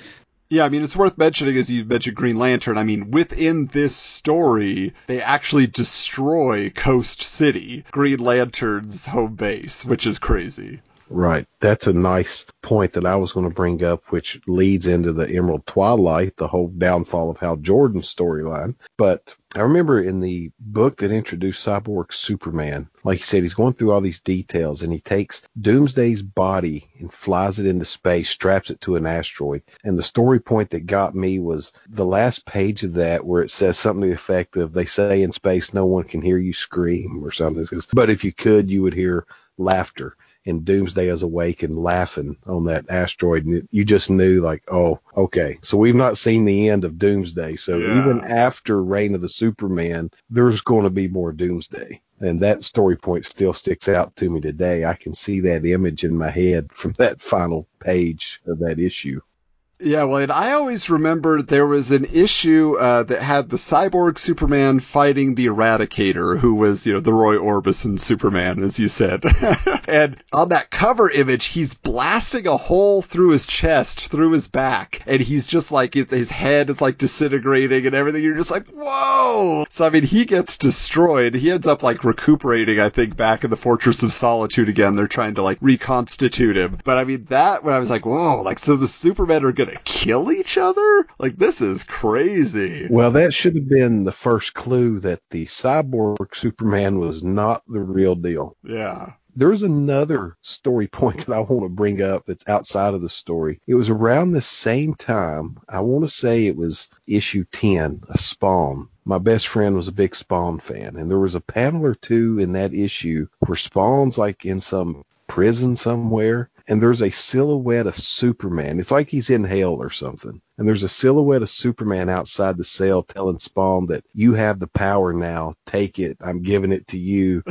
Yeah, I mean, it's worth mentioning, as you mentioned Green Lantern, I mean, within this story, they actually destroy Coast City, Green Lantern's home base, which is crazy. Right. That's a nice point that I was going to bring up, which leads into the Emerald Twilight, the whole downfall of Hal Jordan's storyline. But I remember in the book that introduced Cyborg Superman, like you said, he's going through all these details and he takes Doomsday's body and flies it into space, straps it to an asteroid. And the story point that got me was the last page of that where it says something to the effect of, they say in space no one can hear you scream or something. But if you could, you would hear laughter and Doomsday is awake and laughing on that asteroid, and you just knew like, oh, okay. So we've not seen the end of Doomsday. So Yeah. even after Reign of the Superman, there's going to be more Doomsday. And that story point still sticks out to me today. I can see that image in my head from that final page of that issue. Yeah, well, and I always remember there was an issue uh, that had the cyborg Superman fighting the Eradicator, who was, you know, the Roy Orbison Superman, as you said. [laughs] and on that cover image, he's blasting a hole through his chest, through his back, and he's just like his, head is like disintegrating and everything. You're just like, whoa! So I mean, he gets destroyed. He ends up like recuperating, I think, back in the Fortress of Solitude again. They're trying to like reconstitute him. But I mean, that when I was like, whoa, like so the Supermen are gonna kill each other? Like this is crazy. Well, that should have been the first clue that the cyborg Superman was not the real deal. Yeah. There's another story point [laughs] that I want to bring up that's outside of the story. It was around the same time. I want to say it was issue 10 of Spawn. My best friend was a big Spawn fan, and there was a panel or two in that issue where Spawn's like in some prison somewhere, and there's a silhouette of Superman. It's like he's in hell or something. And there's a silhouette of Superman outside the cell telling Spawn that you have the power now. Take it. I'm giving it to you.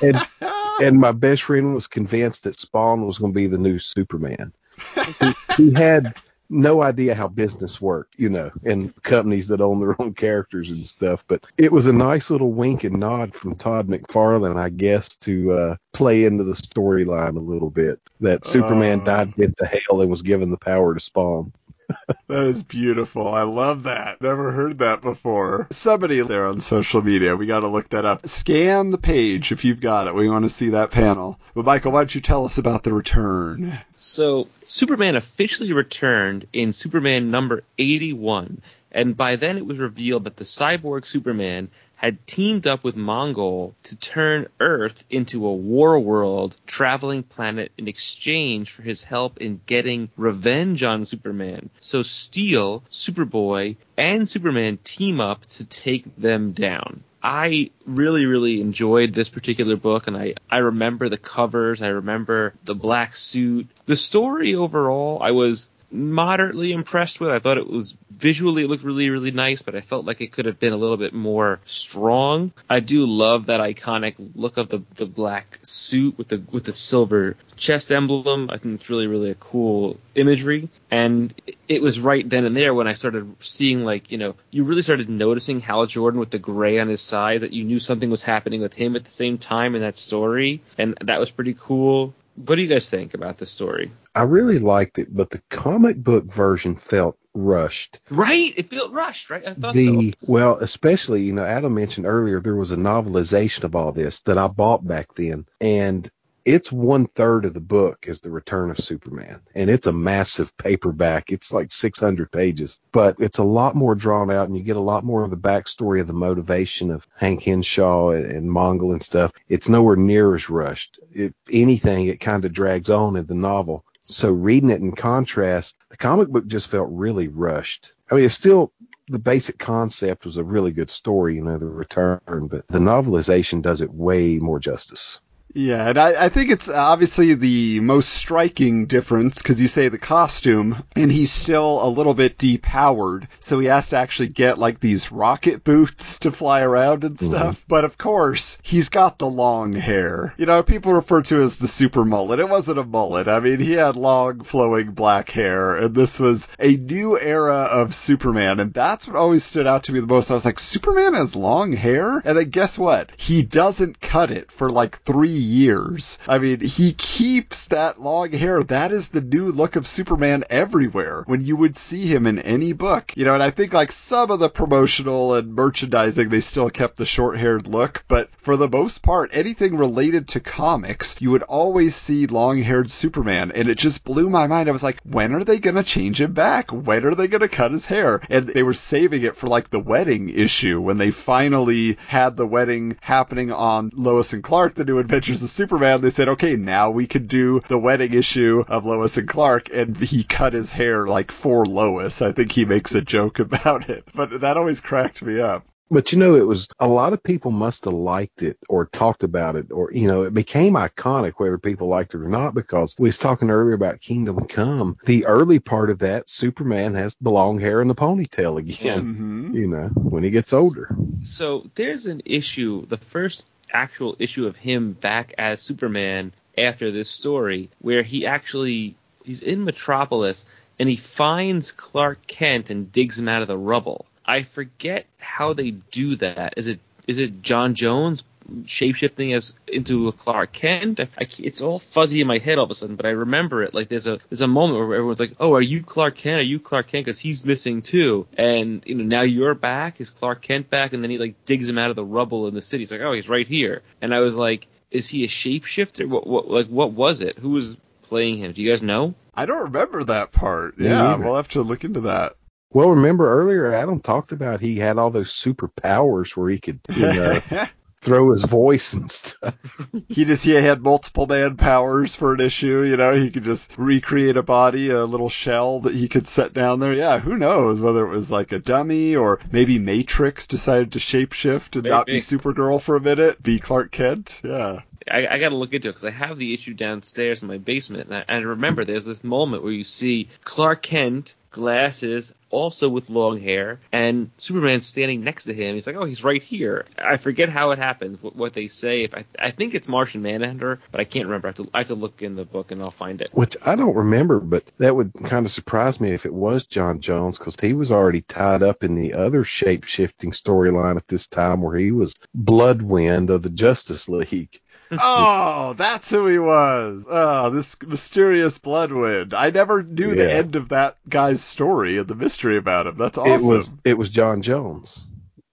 and [laughs] and my best friend was convinced that Spawn was going to be the new Superman. he, he had no idea how business worked, you know, and companies that own their own characters and stuff. But it was a nice little wink and nod from Todd McFarlane, I guess, to uh, play into the storyline a little bit. That Superman Oh. died the hell and was given the power to Spawn. [laughs] That is beautiful. I love that. Never heard that before. Somebody there on social media, we gotta look that up. Scan the page if you've got it. We want to see that panel. But Michael, why don't you tell us about the return? So Superman officially returned in Superman number 81, And by then it was revealed that the cyborg Superman had teamed up with Mongul to turn Earth into a war world traveling planet in exchange for his help in getting revenge on Superman. So Steel, Superboy, and Superman team up to take them down. I really, really enjoyed this particular book, and I, I remember the covers. I remember the black suit. The story overall, I was moderately impressed with. I thought it was visually it looked really really nice, but I felt like it could have been a little bit more strong. I do love that iconic look of the the black suit with the with the silver chest emblem. I think it's really really a cool imagery, and it was right then and there when I started seeing like you know you really started noticing Hal Jordan with the gray on his side that you knew something was happening with him at the same time in that story, and that was pretty cool. What do you guys think about this story? I really liked it, but the comic book version felt rushed. Right? It felt rushed, right? I thought the so. well, especially you know, Adam mentioned earlier there was a novelization of all this that I bought back then, and it's one third of the book is the Return of Superman, and it's a massive paperback. It's like 600 pages, but it's a lot more drawn out, and you get a lot more of the backstory of the motivation of Hank Henshaw and, and Mongul and stuff. It's nowhere near as rushed. If anything, it kind of drags on in the novel. So reading it in contrast, the comic book just felt really rushed. I mean, it's still the basic concept was a really good story, you know, the return, but the novelization does it way more justice. Yeah, and I, I think it's obviously the most striking difference because you say the costume, and he's still a little bit depowered, so he has to actually get like these rocket boots to fly around and stuff. Mm-hmm. But of course, he's got the long hair. You know, people refer to as the super mullet. It wasn't a mullet. I mean, he had long, flowing black hair, and this was a new era of Superman, and that's what always stood out to me the most. I was like, Superman has long hair? And then guess what? He doesn't cut it for like three years. I mean, he keeps that long hair. That is the new look of Superman everywhere when you would see him in any book. You know, and I think like some of the promotional and merchandising, they still kept the short haired look, but for the most part, anything related to comics, you would always see long haired Superman. And it just blew my mind. I was like, when are they going to change him back? When are they going to cut his hair? And they were saving it for like the wedding issue when they finally had the wedding happening on Lois and Clark, the new adventures of Superman, they said, okay, now we could do the wedding issue of Lois and Clark, and he cut his hair like for Lois. I think he makes a joke about it, but that always cracked me up. But you know, it was a lot of people must have liked it or talked about it, or you know, it became iconic whether people liked it or not. Because we was talking earlier about Kingdom Come. The early part of that, Superman has the long hair and the ponytail again. Mm-hmm. You know, when he gets older. So there's an issue. The first actual issue of him back as Superman after this story, where he actually he's in Metropolis and he finds Clark Kent and digs him out of the rubble. I forget how they do that. Is it is it J'onn J'onzz shapeshifting as into a Clark Kent? I, I, it's all fuzzy in my head all of a sudden, but I remember it. Like there's a there's a moment where everyone's like, "Oh, are you Clark Kent? Are you Clark Kent?" Because he's missing too. And you know now you're back. Is Clark Kent back? And then he like digs him out of the rubble in the city. He's like, "Oh, he's right here." And I was like, "Is he a shapeshifter? What, what like what was it? Who was playing him? Do you guys know?" I don't remember that part. Me yeah, either. we'll have to look into that. Well, remember earlier Adam talked about he had all those superpowers where he could, you know, [laughs] throw his voice and stuff. [laughs] he just he had multiple man powers for an issue, you know, he could just recreate a body, a little shell that he could set down there. Yeah, who knows whether it was like a dummy or maybe Matrix decided to shapeshift and maybe. not be Supergirl for a minute, be Clark Kent. Yeah. I, I got to look into it because I have the issue downstairs in my basement, and I, I remember there's this moment where you see Clark Kent glasses, also with long hair, and Superman standing next to him. He's like, "Oh, he's right here." I forget how it happens, what, what they say. If I, I think it's Martian Manhunter, but I can't remember. I have, to, I have to look in the book and I'll find it. Which I don't remember, but that would kind of surprise me if it was J'onn J'onzz because he was already tied up in the other shape shifting storyline at this time, where he was Bloodwynd of the Justice League oh, that's who he was. Oh, this mysterious Bloodwynd. I never knew yeah. the end of that guy's story and the mystery about him. That's awesome. It was it was J'onn J'onzz,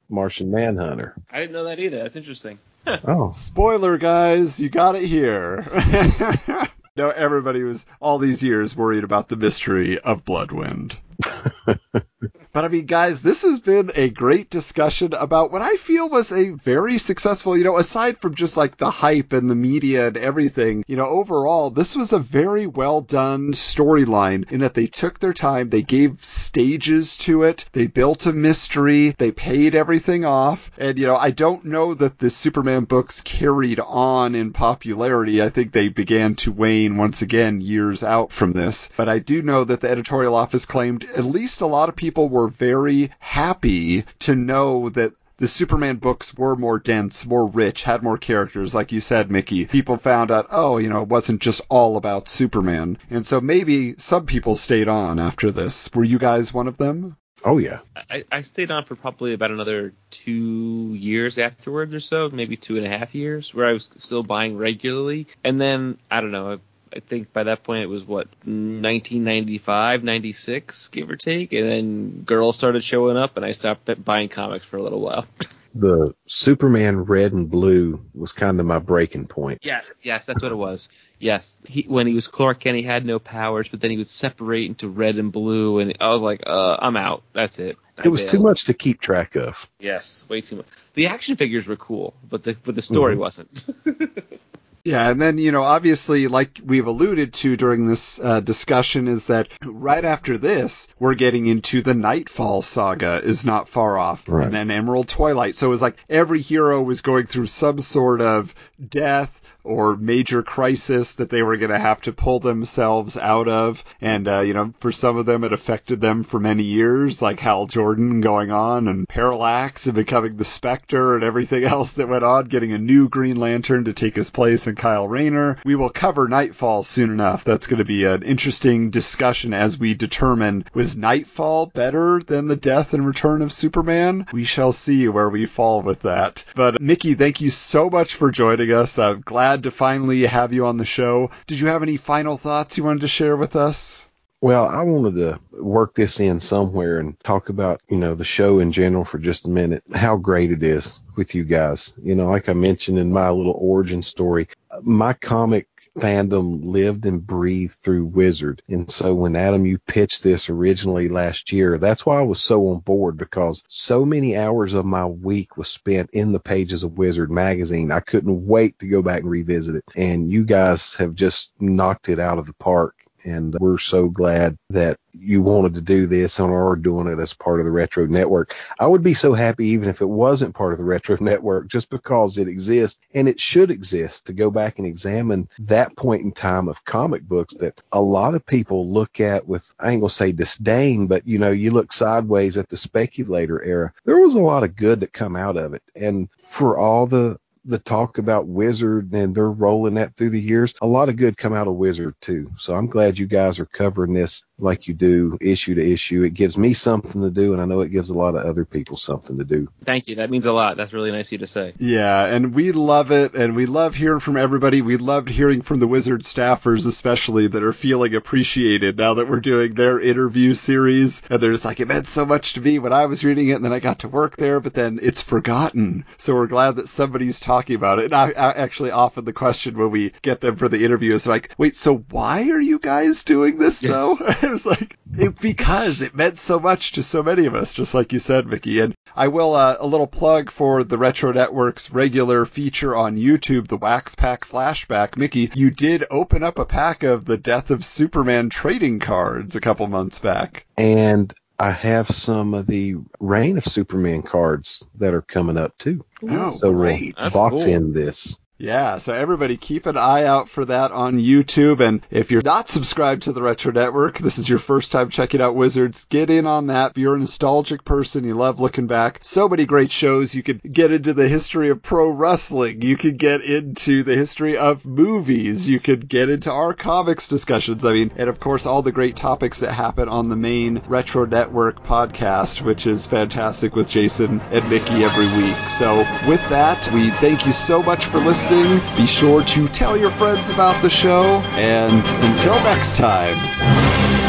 Martian Manhunter. I didn't know that either. That's interesting. [laughs] oh, spoiler, guys! You got it here. [laughs] no, everybody was all these years worried about the mystery of Bloodwynd. [laughs] But I mean, guys, this has been a great discussion about what I feel was a very successful, you know, aside from just like the hype and the media and everything, you know, overall, this was a very well done storyline in that they took their time, they gave stages to it, they built a mystery, they paid everything off, and you know, I don't know that the Superman books carried on in popularity. I think they began to wane once again years out from this. But I do know that the editorial office claimed at least a lot of people were very happy to know that the Superman books were more dense, more rich, had more characters, like you said, Mickey. People found out, oh, you know, it wasn't just all about Superman. And so maybe some people stayed on after this. Were you guys one of them? Oh yeah. I, I stayed on for probably about another two years afterwards or so, maybe two and a half years, where I was still buying regularly. And then I don't know. I, think by that point it was what 1995, 96, give or take, and then girls started showing up, and I stopped buying comics for a little while. [laughs] the Superman Red and Blue was kind of my breaking point. Yeah, yes, that's what it was. Yes, he, when he was Clark Kent, he had no powers, but then he would separate into red and blue, and I was like, uh, I'm out. That's it. I It was bailed. too much to keep track of. Yes, way too much. The action figures were cool, but the but the story Mhm. wasn't. [laughs] Yeah, and then, you know, obviously, like we've alluded to during this uh, discussion, is that right after this, we're getting into the Knightfall saga is not far off. Right. And then Emerald Twilight. So it was like every hero was going through some sort of death or major crisis that they were going to have to pull themselves out of. And, uh, you know, for some of them, it affected them for many years, like Hal Jordan going on and Parallax and becoming the Spectre and everything [laughs] else that went on, getting a new Green Lantern to take his place in Kyle Rayner. We will cover Knightfall soon enough. That's going to be an interesting discussion as we determine was Knightfall better than the death and return of Superman? We shall see where we fall with that. But Mickey, thank you so much for joining us. I'm glad to finally have you on the show. Did you have any final thoughts you wanted to share with us? Well, I wanted to work this in somewhere and talk about, you know, the show in general for just a minute, how great it is with you guys. You know, like I mentioned in my little origin story, my comic fandom lived and breathed through Wizard. And so when Adam, you pitched this originally last year, that's why I was so on board because so many hours of my week was spent in the pages of Wizard magazine. I couldn't wait to go back and revisit it. And you guys have just knocked it out of the park and we're so glad that you wanted to do this and are doing it as part of the Retro Network. I would be so happy even if it wasn't part of the Retro [laughs] Network just because it exists and it should exist to go back and examine that point in time of comic books that a lot of people look at with, I ain't gonna say disdain, but you know, you look sideways at the speculator era. There was a lot of good that come out of it. And for all the the talk about Wizard and they're rolling that through the years. A lot of good come out of Wizard too. So I'm glad you guys are covering this like you do, issue to issue. It gives me something to do, and I know it gives a lot of other people something to do. Thank you. That means a lot. That's really nice of you to say. Yeah, and we love it, and we love hearing from everybody. We loved hearing from the Wizard staffers, especially that are feeling appreciated now that we're doing their interview series. And they're just like, it meant so much to me when I was reading it, and then I got to work there, but then it's forgotten. So we're glad that somebody's talking about it. And I, I actually often the question when we get them for the interview is like, wait, so why are you guys doing this Yes. though? [laughs] it was like, it, because it meant so much to so many of us, just like you said, Mickey. And I will, uh, a little plug for the Retro Network's regular feature on YouTube, the Wax Pack Flashback. Mickey, you did open up a pack of the Death of Superman trading cards a couple months back. And I have some of the Reign of Superman cards that are coming up too. Oh, so great. we'll That's box cool. in this. Yeah, so everybody keep an eye out for that on YouTube. And if you're not subscribed to the Retro Network, this is your first time checking out Wizards, get in on that. If you're a nostalgic person, you love looking back, so many great shows. You could get into the history of pro wrestling. You could get into the history of movies. You could get into our comics discussions. I mean, and of course, all the great topics that happen on the main Retro Network podcast, which is fantastic with Jason and Mickey every week. So with that, we thank you so much for listening. Be sure to tell your friends about the show. And until next time.